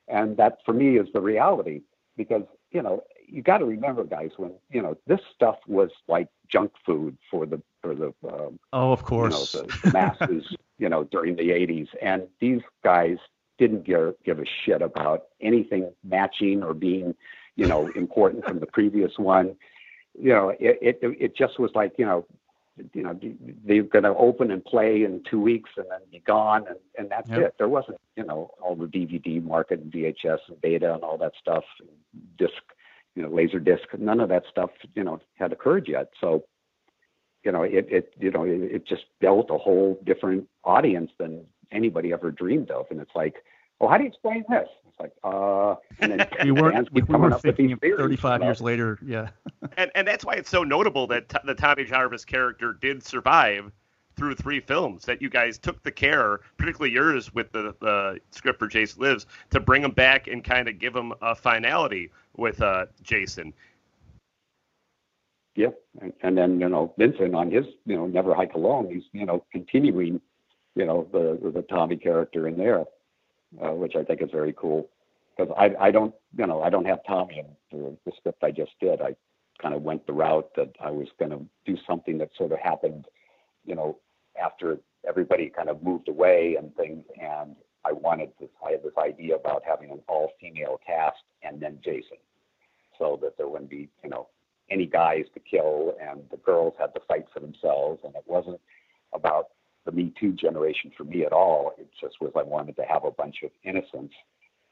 and that for me is the reality because you know you got to remember, guys, when you know this stuff was like junk food for the for the um, Oh, of you know, course. the, the masses, you know, during the 80s. And these guys didn't give, give a shit about anything matching or being, you know, important from the previous one. You know, it, it, it just was like, you know, you know, they're going to open and play in two weeks and then be gone. And, and that's Yep. it. There wasn't, you know, all the DVD market and VHS and beta and all that stuff, disc, you know, laser disc, none of that stuff, you know, had occurred yet. So, you know, it, it you know, it, it just built a whole different audience than anybody ever dreamed of. And it's like, well, how do you explain this? It's like, uh, and then We weren't, we coming weren't up thinking these 35 you years later. Yeah. and and that's why it's so notable that t- the Tommy Jarvis character did survive through three films. That you guys took the care, particularly yours with the, the script for Jason Lives, to bring him back and kind of give him a finality with uh, Jason. Yeah, and, and then you know Vincent on his you know Never Hike Alone, he's you know continuing, you know the the Tommy character in there, uh, which I think is very cool. Because I I don't you know I don't have Tommy in the, the script I just did. I kind of went the route that I was going to do something that sort of happened, you know, after everybody kind of moved away and things, and I wanted this I had this idea about having an all female cast and then Jason, so that there wouldn't be you know any guys to kill and the girls had to fight for themselves and it wasn't about the me too generation for me at all. It just was i wanted to have a bunch of innocents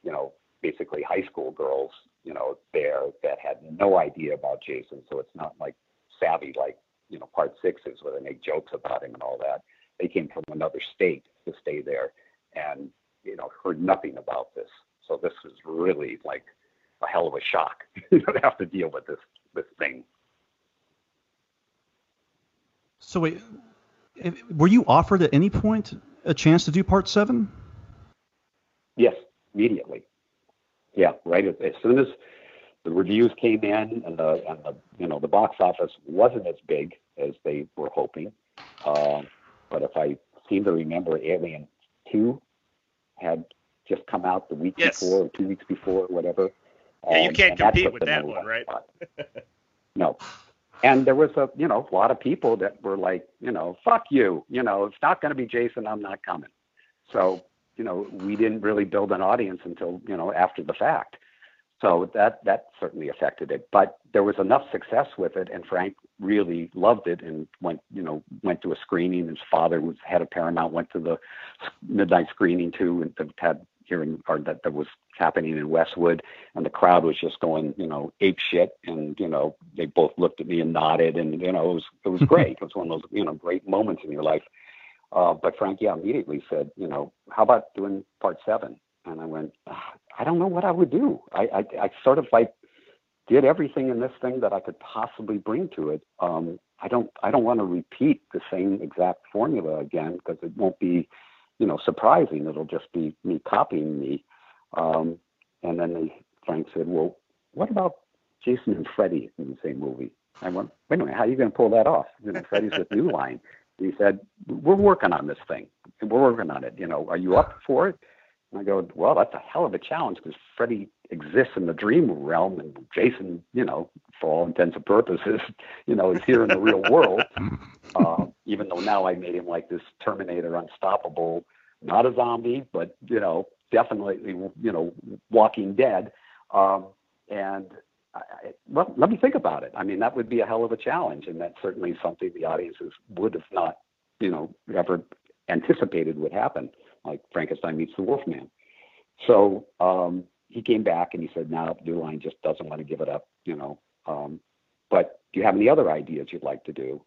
you know basically high school girls you know there that had no idea about jason. So it's not like savvy like you know part six is where they make jokes about him and all that. They came from another state to stay there and you know heard nothing about this. So this is really like a hell of a shock. To have to deal with this this thing. So wait, if, were you offered at any point a chance to do part seven? Yes, immediately. Yeah, right. As, as soon as the reviews came in and the and the you know the box office wasn't as big as they were hoping, um, but if I seem to remember, Alien Two had just come out the week Yes. before or two weeks before, or whatever. Yeah, you can't and compete with that one, right? no. And there was a you know a lot of people that were like you know fuck you you know it's not going to be Jason I'm not coming. So you know, we didn't really build an audience until you know after the fact. So that that certainly affected it. But there was enough success with it, and Frank really loved it and went you know went to a screening. His father was head of Paramount, went to the midnight screening too, and had hearing or that that was happening in Westwood, and the crowd was just going, you know, ape shit, and you know, they both looked at me and nodded, and you know, it was it was great. it was one of those you know great moments in your life. Uh, but Frank, yeah, immediately said, you know, how about doing part seven? And I went, ah, I don't know what I would do. I, I, I sort of like did everything in this thing that I could possibly bring to it. Um, I don't, I don't want to repeat the same exact formula again because it won't be, you know, surprising. It'll just be me copying me. Um, and then they, Frank said, well, what about Jason and Freddie in the same movie? I went, wait a minute, how are you going to pull that off? You know, Freddie's with New Line. He said, we're working on this thing. We're working on it. You know, are you up for it? And I go, well, that's a hell of a challenge because Freddie exists in the dream realm, and Jason, you know, for all intents and purposes, you know, is here in the real world. Uh, even though now I made him like this Terminator, unstoppable, not a zombie, but you know, definitely, you know, Walking Dead. Um, and I, well, let me think about it. I mean, that would be a hell of a challenge, and that's certainly something the audiences would have not, you know, ever anticipated would happen like Frankenstein meets the Wolfman. So um, he came back and he said, "Now New Line just doesn't want to give it up, you know. Um, but do you have any other ideas you'd like to do?"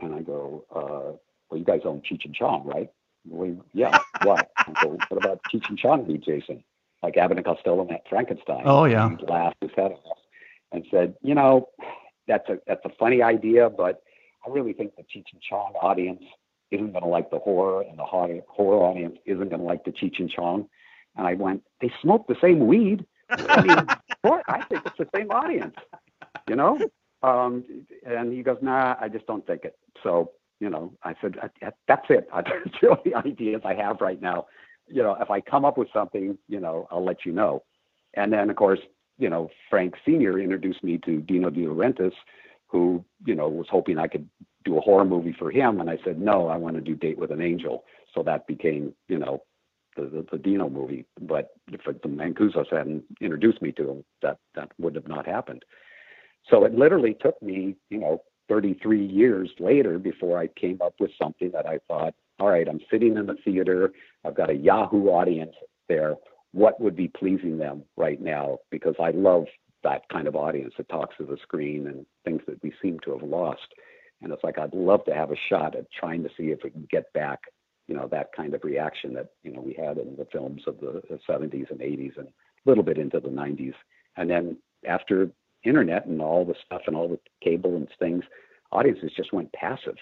And I go, uh, "Well, you guys own Cheech and Chong, right?" Well, yeah. what? I go, "What about Cheech and Chong meet Jason? Like Abbott and Costello met Frankenstein?" Oh yeah. He laughed his head off and said, "You know, that's a that's a funny idea, but I really think the Cheech and Chong audience isn't going to like the horror, and the horror, horror audience isn't going to like the Cheech and Chong. And I went, they smoke the same weed. I mean, what? I think it's the same audience, you know? Um, and he goes, nah, I just don't think it. So, you know, I said, that's it. That's the only ideas I have right now. You know, if I come up with something, you know, I'll let you know. And then, of course, you know, Frank Sr. introduced me to Dino De Laurentiis, who, you know, was hoping I could do a horror movie for him, and I said no, I want to do Date with an Angel. So that became you know the the, the Dino movie. But if the Mancusos hadn't introduced me to him, that that would have not happened. So it literally took me you know 33 years later before I came up with something that I thought, all right, I'm sitting in the theater, I've got a Yahoo audience there. What would be pleasing them right now? Because I love that kind of audience that talks to the screen and things that we seem to have lost. And it's like I'd love to have a shot at trying to see if we can get back, you know, that kind of reaction that you know we had in the films of the, the 70s and 80s and a little bit into the 90s. And then after internet and all the stuff and all the cable and things, audiences just went passive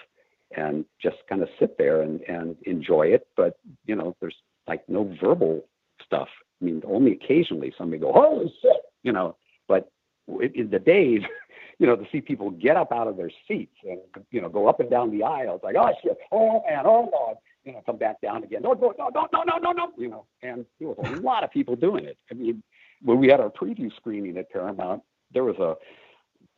and just kind of sit there and, and enjoy it. But you know, there's like no verbal stuff. I mean, only occasionally somebody go, "Holy shit!" You know, but in the days you know, to see people get up out of their seats and, you know, go up and down the aisles like, oh, shit, oh, man, oh, God, you know, come back down again. No, no, no, no, no, no, no, no, you know, and there was a lot of people doing it. I mean, when we had our preview screening at Paramount, there was a,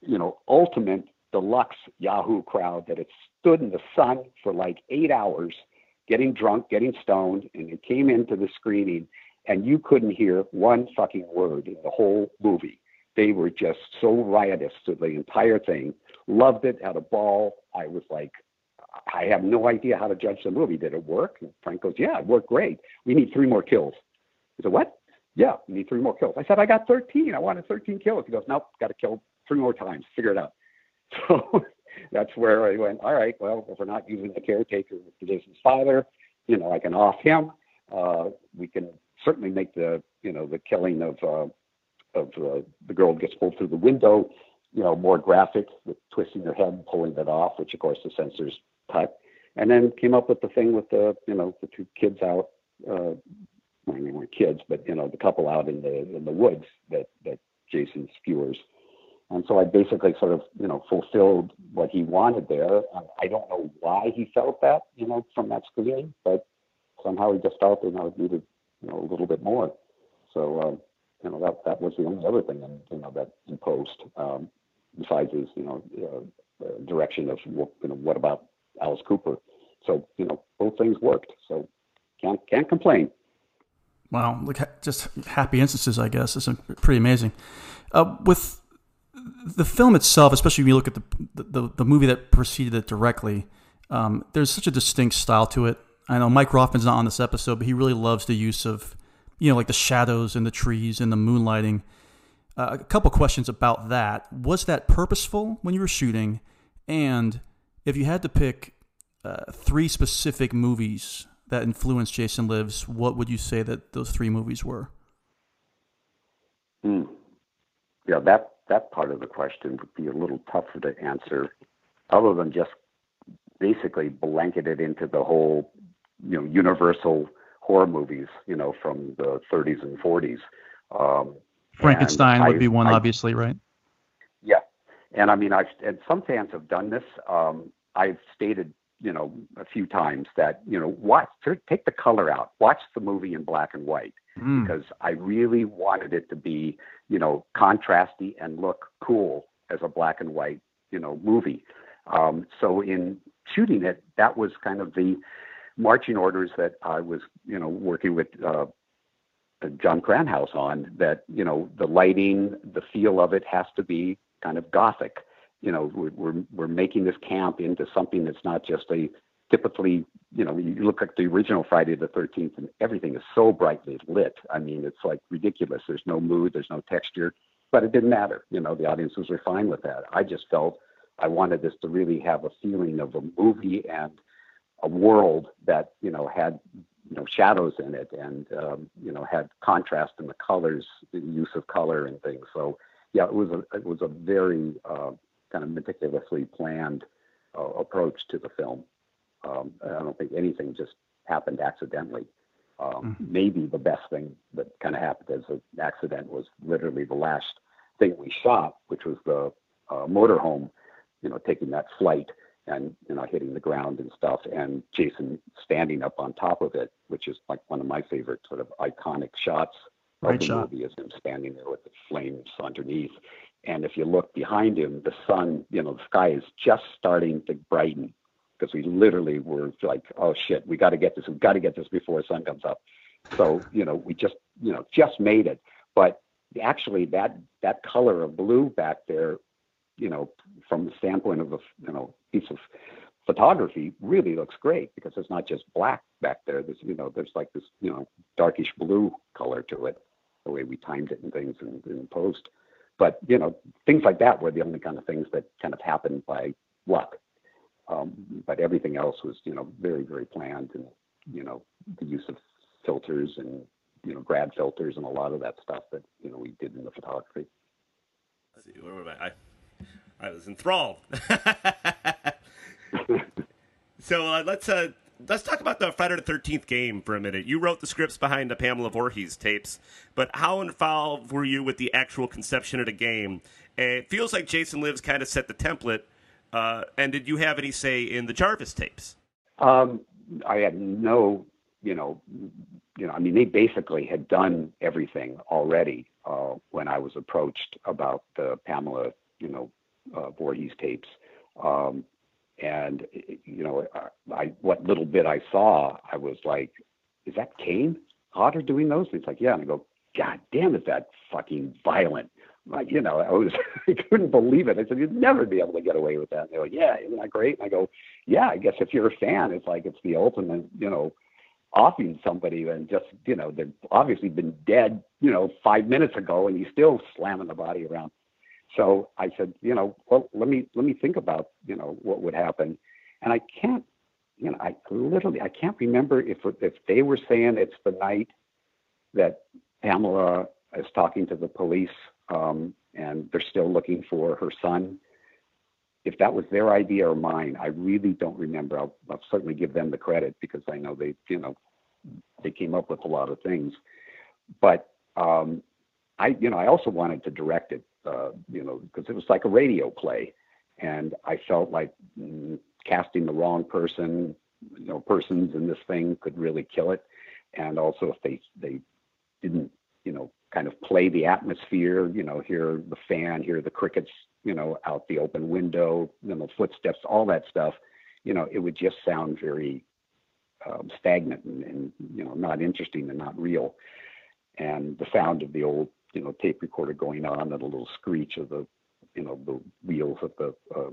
you know, ultimate deluxe Yahoo crowd that had stood in the sun for like eight hours, getting drunk, getting stoned, and it came into the screening, and you couldn't hear one fucking word in the whole movie they were just so riotous to the entire thing. Loved it, had a ball. I was like, I have no idea how to judge the movie. Did it work? And Frank goes, Yeah, it worked great. We need three more kills. I said, What? Yeah, need three more kills. I said, I got 13. I wanted 13 kills. He goes, Nope, got to kill three more times. Figure it out. So that's where I went, All right, well, if we're not using the caretaker with Jason's father, you know, I can off him. Uh, we can certainly make the, you know, the killing of uh, of uh, the girl gets pulled through the window, you know, more graphic with twisting her head and pulling it off, which of course the censors cut. And then came up with the thing with the, you know, the two kids out, uh, well, we weren't kids, but you know, the couple out in the in the woods that that Jason skewers. And so I basically sort of, you know, fulfilled what he wanted there. I don't know why he felt that, you know, from that screening, but somehow he just felt, you know, needed, you know, a little bit more. So, um, you know that that was the only other thing in, you know that in post um, besides his you know uh, uh, direction of you know what about Alice Cooper. So you know both things worked. So can't can't complain. Wow, look, just happy instances, I guess. It's pretty amazing. Uh, with the film itself, especially when you look at the the, the movie that preceded it directly, um, there's such a distinct style to it. I know Mike Rothman's not on this episode, but he really loves the use of, you know, like the shadows and the trees and the moonlighting. Uh, a couple questions about that. Was that purposeful when you were shooting? And if you had to pick uh, three specific movies that influenced Jason Lives, what would you say that those three movies were? Mm. Yeah, that that part of the question would be a little tougher to answer, other than just basically blanket it into the whole, you know, universal horror movies, you know, from the 30s and 40s. Um, Frankenstein would I, be one, I, obviously, right? Yeah, and I mean, I've and some fans have done this. Um, I've stated you know a few times that you know watch take the color out watch the movie in black and white. Mm. because i really wanted it to be you know contrasty and look cool as a black and white you know movie. Um, so in shooting it that was kind of the marching orders that i was you know working with uh, Jon Kranhouse on that you know the lighting the feel of it has to be kind of gothic you know, we're, we're, making this camp into something that's not just a typically, you know, you look at the original Friday the 13th and everything is so brightly lit. I mean, it's like ridiculous. There's no mood, there's no texture, but it didn't matter. You know, the audiences were fine with that. I just felt I wanted this to really have a feeling of a movie and a world that, you know, had, you know, shadows in it and, um, you know, had contrast in the colors, the use of color and things. So, yeah, it was a, it was a very, uh, kind of meticulously planned uh, approach to the film. Um, I don't think anything just happened accidentally. Um, mm-hmm. Maybe the best thing that kind of happened as an accident was literally the last thing we shot, which was the uh, motorhome, you know, taking that flight and you know hitting the ground and stuff, and Jason standing up on top of it, which is like one of my favorite sort of iconic shots of the shot. movie, is him standing there with the flames underneath. And if you look behind him, the sun, you know, the sky is just starting to brighten because we literally were like, oh shit, we got to get this, we got to get this before the sun comes up. So, you know, we just, you know, just made it. But actually that, that color of blue back there, you know, from the standpoint of a, you know, piece of photography really looks great because it's not just black back there. There's, you know, there's like this, you know, darkish blue color to it, the way we timed it and things in, in post. But you know, things like that were the only kind of things that kind of happened by luck. Um, but everything else was, you know, very, very planned, and you know, the use of filters and you know, grad filters and a lot of that stuff that you know we did in the photography. Let's see, where I? I was enthralled. so uh, let's uh, let's talk about the Friday the Thirteenth game for a minute. You wrote the scripts behind the Pamela Voorhees tapes, but how involved were you with the actual conception of the game? it feels like Jason Lives kind of set the template. Uh, and did you have any say in the Jarvis tapes? Um, I had no, you know, you know. I mean, they basically had done everything already uh, when I was approached about the Pamela, you know, uh, Voorhees tapes. Um, and you know, I what little bit I saw, I was like, "Is that Kane Hodder doing those?" And he's like, "Yeah." And I go, "God damn, is that fucking violent?" Like, you know, I was I couldn't believe it. I said, "You'd never be able to get away with that." And they go, "Yeah, isn't that great?" And I go, "Yeah, I guess if you're a fan, it's like it's the ultimate, you know." offing somebody and just you know they've obviously been dead you know five minutes ago and he's still slamming the body around so I said, you know, well, let me let me think about, you know, what would happen. And I can't, you know, I literally I can't remember if if they were saying it's the night that Pamela is talking to the police um, and they're still looking for her son. If that was their idea or mine, I really don't remember. I'll, I'll certainly give them the credit because I know they, you know, they came up with a lot of things. But um, I, you know, I also wanted to direct it uh, you know, because it was like a radio play, and I felt like mm, casting the wrong person, you know, persons in this thing could really kill it, and also if they they didn't, you know, kind of play the atmosphere, you know, hear the fan, hear the crickets, you know, out the open window, you know, footsteps, all that stuff, you know, it would just sound very um, stagnant and, and, you know not interesting and not real. and the sound of the old you know tape recorder going on and a little screech of the you know the wheels of the uh,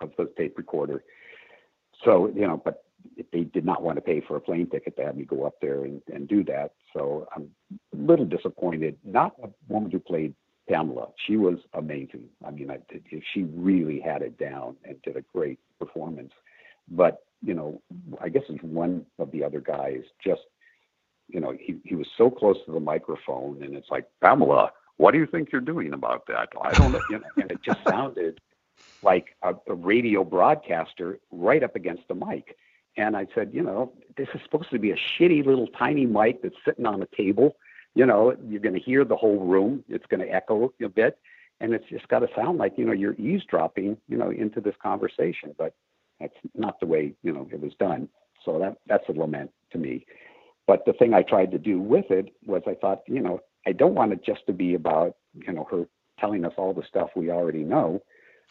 of the tape recorder. So you know, but they did not want to pay for a plane ticket to have me go up there and, and do that. So I'm a little disappointed. Not a woman who played Pamela. She was amazing. I mean, I, she really had it down and did a great performance. But you know, I guess it's one of the other guys just, you know, he he was so close to the microphone, and it's like Pamela, what do you think you're doing about that? I don't know. You know and it just sounded like a, a radio broadcaster right up against the mic. And I said, you know, this is supposed to be a shitty little tiny mic that's sitting on a table. You know, you're going to hear the whole room. It's going to echo a bit, and it's just got to sound like you know you're eavesdropping, you know, into this conversation. But that's not the way you know it was done. So that that's a lament to me. But the thing I tried to do with it was I thought, you know, I don't want it just to be about you know her telling us all the stuff we already know.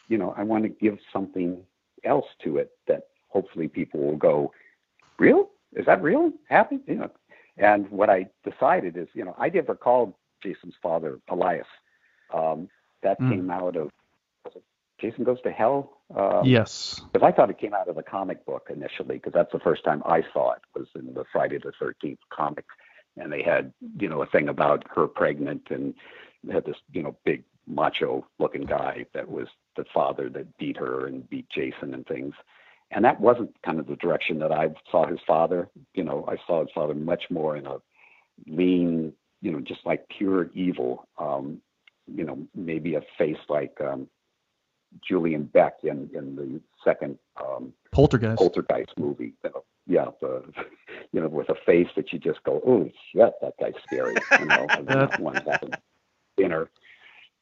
You know, I want to give something else to it that hopefully people will go, real? Is that real? Happy? You know. And what I decided is, you know, I never called Jason's father Elias. Um, that mm. came out of Jason Goes to Hell. Um, yes. Because I thought it came out of the comic book initially, because that's the first time I saw it was in the Friday the Thirteenth comic, and they had you know a thing about her pregnant and had this you know big macho looking guy that was the father that beat her and beat Jason and things and that wasn't kind of the direction that I saw his father. You know, I saw his father much more in a lean, you know, just like pure evil. Um, you know, maybe a face like um, Julian Beck in in the second um, Poltergeist Poltergeist movie. You know, yeah, the, you know, with a face that you just go, oh shit, that guy's scary. You know, that one having dinner,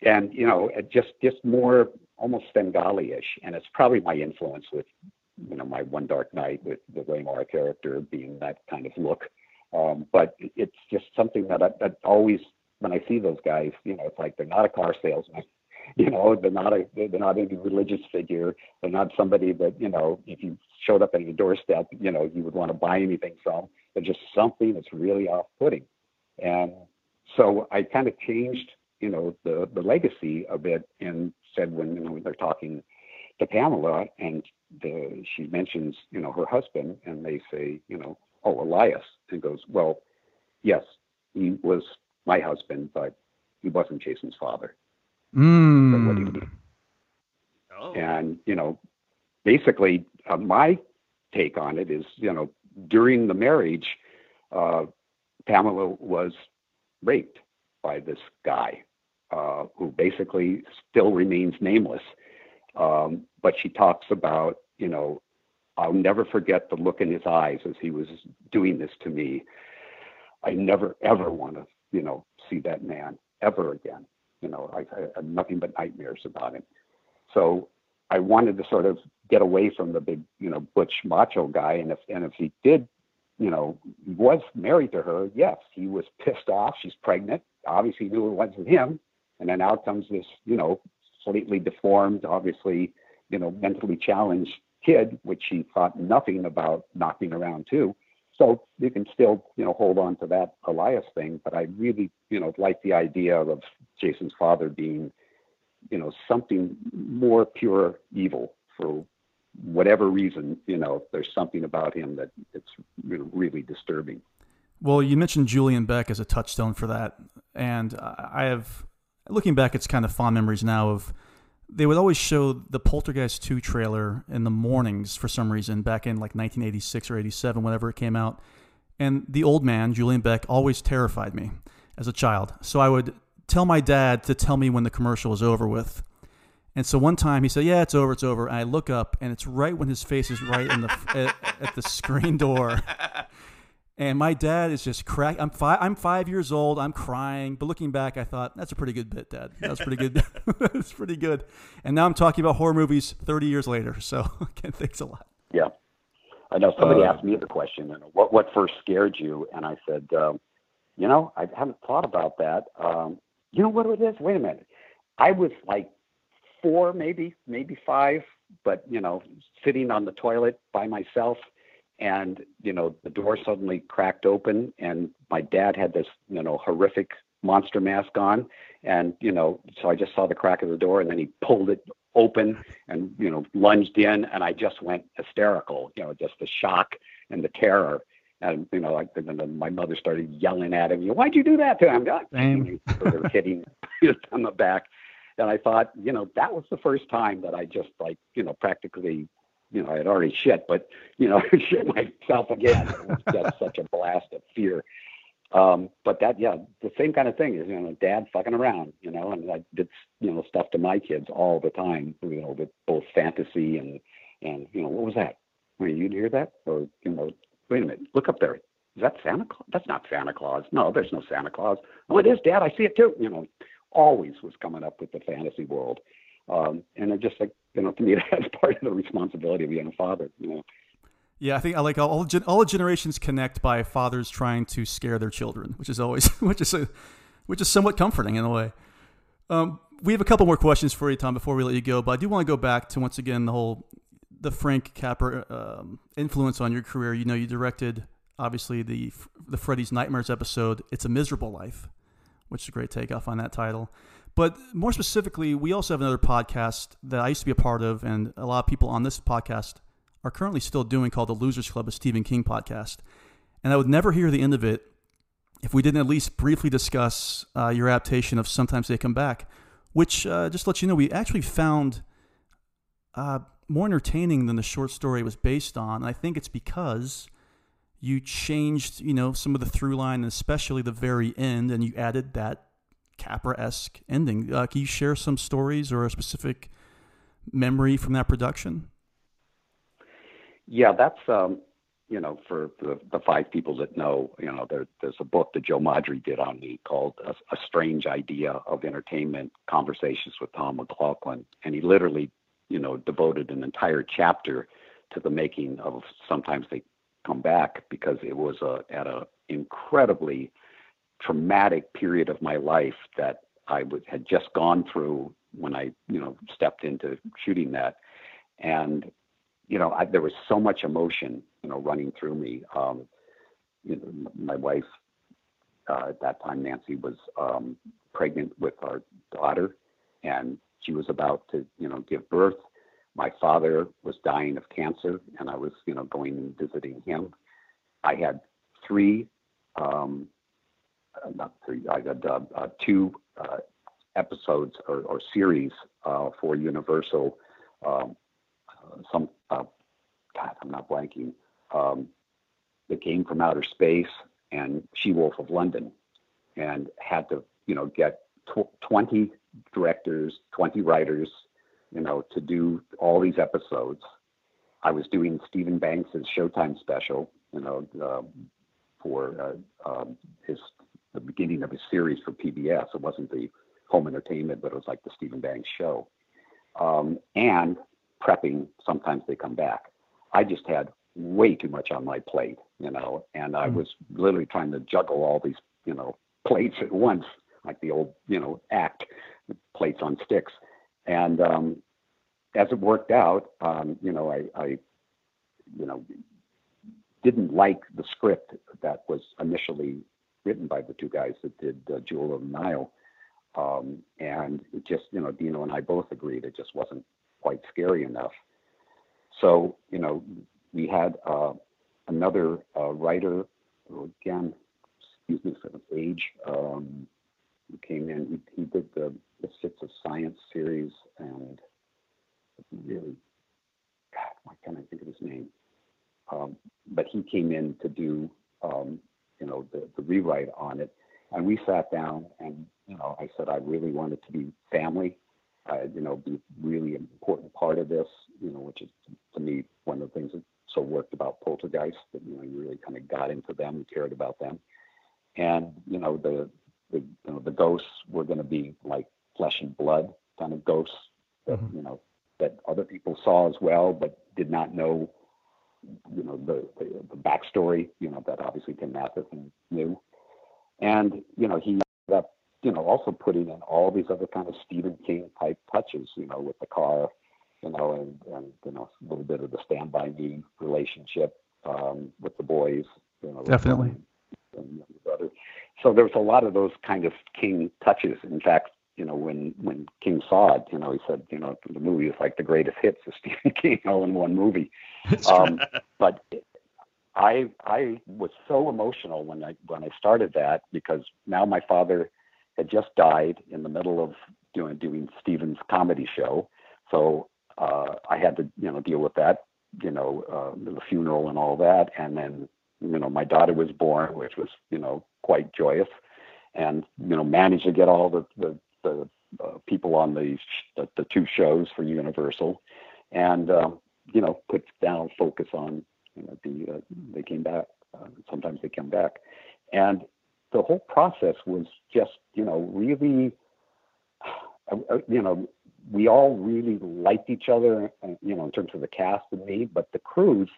and you know, just just more almost Svengali-ish, and it's probably my influence with you know my One Dark Night with the Raymar character being that kind of look. Um, but it's just something that I that always when I see those guys, you know, it's like they're not a car salesman. You know, they're not a they're not a religious figure. They're not somebody that you know, if you showed up at your doorstep, you know, you would want to buy anything from. They're just something that's really off-putting. And so I kind of changed, you know, the the legacy a bit and said when you know they're talking to Pamela, and the, she mentions, you know, her husband, and they say, you know, oh, Elias, and goes, well, yes, he was my husband, but he wasn't Jason's father. Mm. what do you mean? Oh. And you know, basically, uh, my take on it is, you know, during the marriage, uh, Pamela was raped by this guy uh, who basically still remains nameless. Um, but she talks about, you know, I'll never forget the look in his eyes as he was doing this to me. I never ever want to, you know, see that man ever again. You know, I, I had nothing but nightmares about him. So I wanted to sort of get away from the big, you know, butch macho guy. And if and if he did, you know, was married to her, yes, he was pissed off. She's pregnant. Obviously knew it wasn't him. And then out comes this, you know, slightly deformed, obviously, you know, mentally challenged kid, which he thought nothing about knocking around too. So you can still, you know, hold on to that Elias thing, but I really, you know, like the idea of Jason's father being, you know, something more pure evil for whatever reason. You know, there's something about him that it's really disturbing. Well, you mentioned Julian Beck as a touchstone for that, and I have looking back, it's kind of fond memories now of they would always show the Poltergeist 2 trailer in the mornings for some reason back in like 1986 or 87, whenever it came out. And the old man, Julian Beck, always terrified me as a child. So I would tell my dad to tell me when the commercial was over with. And so one time he said, "Yeah, it's over, it's over." And I look up, and it's right when his face is right in the at, at the screen door. And my dad is just crack. I'm five. I'm five years old. I'm crying. But looking back, I thought that's a pretty good bit, Dad. That was pretty good. That's pretty good. And now I'm talking about horror movies 30 years later. So again, thanks a lot. Yeah, I know somebody uh, asked me the question, what what first scared you? And I said, um, you know, I haven't thought about that. Um, you know what it is? Wait a minute. I was like four, maybe, maybe five, but you know, sitting on the toilet by myself and you know the door suddenly cracked open, and my dad had this you know horrific monster mask on, and you know so I just saw the crack of the door, and then he pulled it open and you know lunged in, and I just went hysterical, you know, just the shock and the terror. And you know, like then my mother started yelling at him. You, why'd you do that to him? God, Same. Hitting on the back. And I thought, you know, that was the first time that I just like, you know, practically, you know, I had already shit, but you know, shit myself again. Just such a blast of fear. Um, but that, yeah, the same kind of thing is, you know, dad fucking around, you know, and I did, you know, stuff to my kids all the time, you know, with both fantasy and, and, you know, what was that? Wait, you hear that? Or, you know, wait a minute, look up there. Is that Santa Claus? That's not Santa Claus. No, there's no Santa Claus. Oh, it is, Dad. I see it too. You know, always was coming up with the fantasy world. Um, and it just like, you know, to me, that's part of the responsibility of being a father, you know. Yeah, I think I like all all, gen- all generations connect by fathers trying to scare their children, which is always which is a, which is somewhat comforting in a way. Um, we have a couple more questions for you, Tom, before we let you go. But I do want to go back to once again the whole the Frank Capra um, influence on your career. You know, you directed obviously the the Freddy's Nightmares episode. It's a Miserable Life, which is a great takeoff on that title. But more specifically, we also have another podcast that I used to be a part of, and a lot of people on this podcast are currently still doing called the Losers Club, a Stephen King podcast. And I would never hear the end of it if we didn't at least briefly discuss uh, your adaptation of Sometimes They Come Back, which, uh, just let you know, we actually found uh, more entertaining than the short story was based on. And I think it's because you changed, you know, some of the through line, especially the very end, and you added that Capra esque ending. Uh, can you share some stories or a specific memory from that production? Yeah, that's um, you know, for the, the five people that know, you know, there, there's a book that Joe Maddrey did on me called a, a, Strange Idea of Entertainment: Conversations with Tom McLoughlin," and he literally, you know, devoted an entire chapter to the making of Sometimes They Come Back because it was a, at a incredibly traumatic period of my life that I had just gone through when I, you know, stepped into shooting that, and you know, I, there was so much emotion, you know, running through me. Um, you know, my wife uh, at that time, Nancy, was um, pregnant with our daughter, and she was about to, you know, give birth. My father was dying of cancer, and I was, you know, going and visiting him. I had three, um, not three, I got uh, uh, two uh, episodes or, or series uh, for Universal um, some uh, God, I'm not blanking. Um, came from outer space and She Wolf of London, and had to you know get tw- 20 directors, 20 writers, you know, to do all these episodes. I was doing Steven Banks' Showtime special, you know, uh, for uh, um, his the beginning of his series for PBS. It wasn't the home entertainment, but it was like the Steven Banks show. Um, and prepping, sometimes they come back. I just had way too much on my plate, you know, and I hmm. was literally trying to juggle all these, you know, plates at once, like the old, you know, act, plates on sticks. And um, as it worked out, um, you know, I, I, you know, didn't like the script that was initially written by the two guys that did uh, Jewel of the Nile. Um, and just, you know, Dino and I both agreed it just wasn't quite scary enough. So, you know, we had uh, another uh, writer, again, excuse me for the age, um, who came in. He, he did the, the Fits of Science series and really, God, why can't I think of his name? Um, but he came in to do, um, you know, the, the rewrite on it. And we sat down and, you know, I said I really wanted to be family uh, you know, be really important part of this, you know, which is to me one of the things that so worked about Poltergeist that you know you really kind of got into them and cared about them, and you know the the you know, the ghosts were going to be like flesh and blood kind of ghosts that mm-hmm. you know that other people saw as well, but did not know you know the, the the backstory you know that obviously Tim Matheson knew, and you know he ended up you know, also putting in all these other kind of Stephen King type touches, you know, with the car, you know, and, and you know, a little bit of the Stand By Me relationship. um, with the boys. You know, Definitely. and brother. So there was a lot of those kind of King touches. In fact, you know, when when King saw it, you know, he said, you know, the movie is like the greatest hits of Stephen King all in one movie. Um, but I I was so emotional when I when I started that because now my father had just died in the middle of doing doing Steven's comedy show, so uh, I had to you know deal with that, you know, uh, the funeral and all that, and then you know my daughter was born, which was you know quite joyous, and you know managed to get all the the, the uh, people on the, the the two shows for Universal, and um, you know put down focus on you know the uh, they came back. Uh, sometimes they come back, and the whole process was just you know really uh, uh, you know we all really liked each other uh, you know in terms of the cast and me but the crews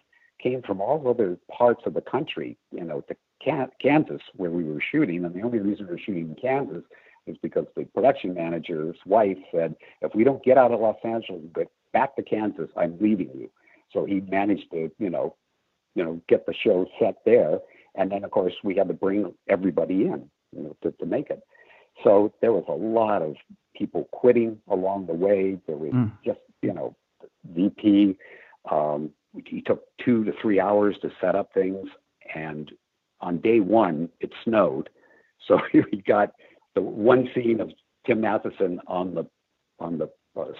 came from all other parts of the country you know to kansas where we were shooting and the only reason we were shooting in kansas is because the production manager's wife said if we don't get out of los angeles get back to kansas i'm leaving you. So he managed to you know you know get the show set there. And then of course we had to bring everybody in you know to, to make it. So there was a lot of people quitting along the way. There was Mm. just you know vp um he took two to three hours to set up things. And on day one it snowed. So we got the one scene of tim matheson on the on the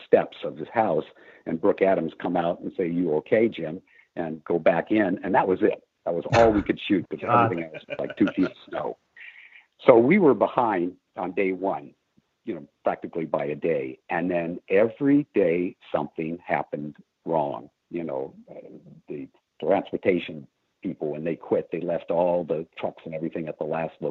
steps of his house and brooke adams come out and say you okay jim? and go back in and that was it. That was all we could shoot because everything else was like two feet of snow. So we were behind on day one you know practically by a day. And then every day something happened wrong. You know uh, the transportation people when they quit they left all the trucks and everything at the last lo-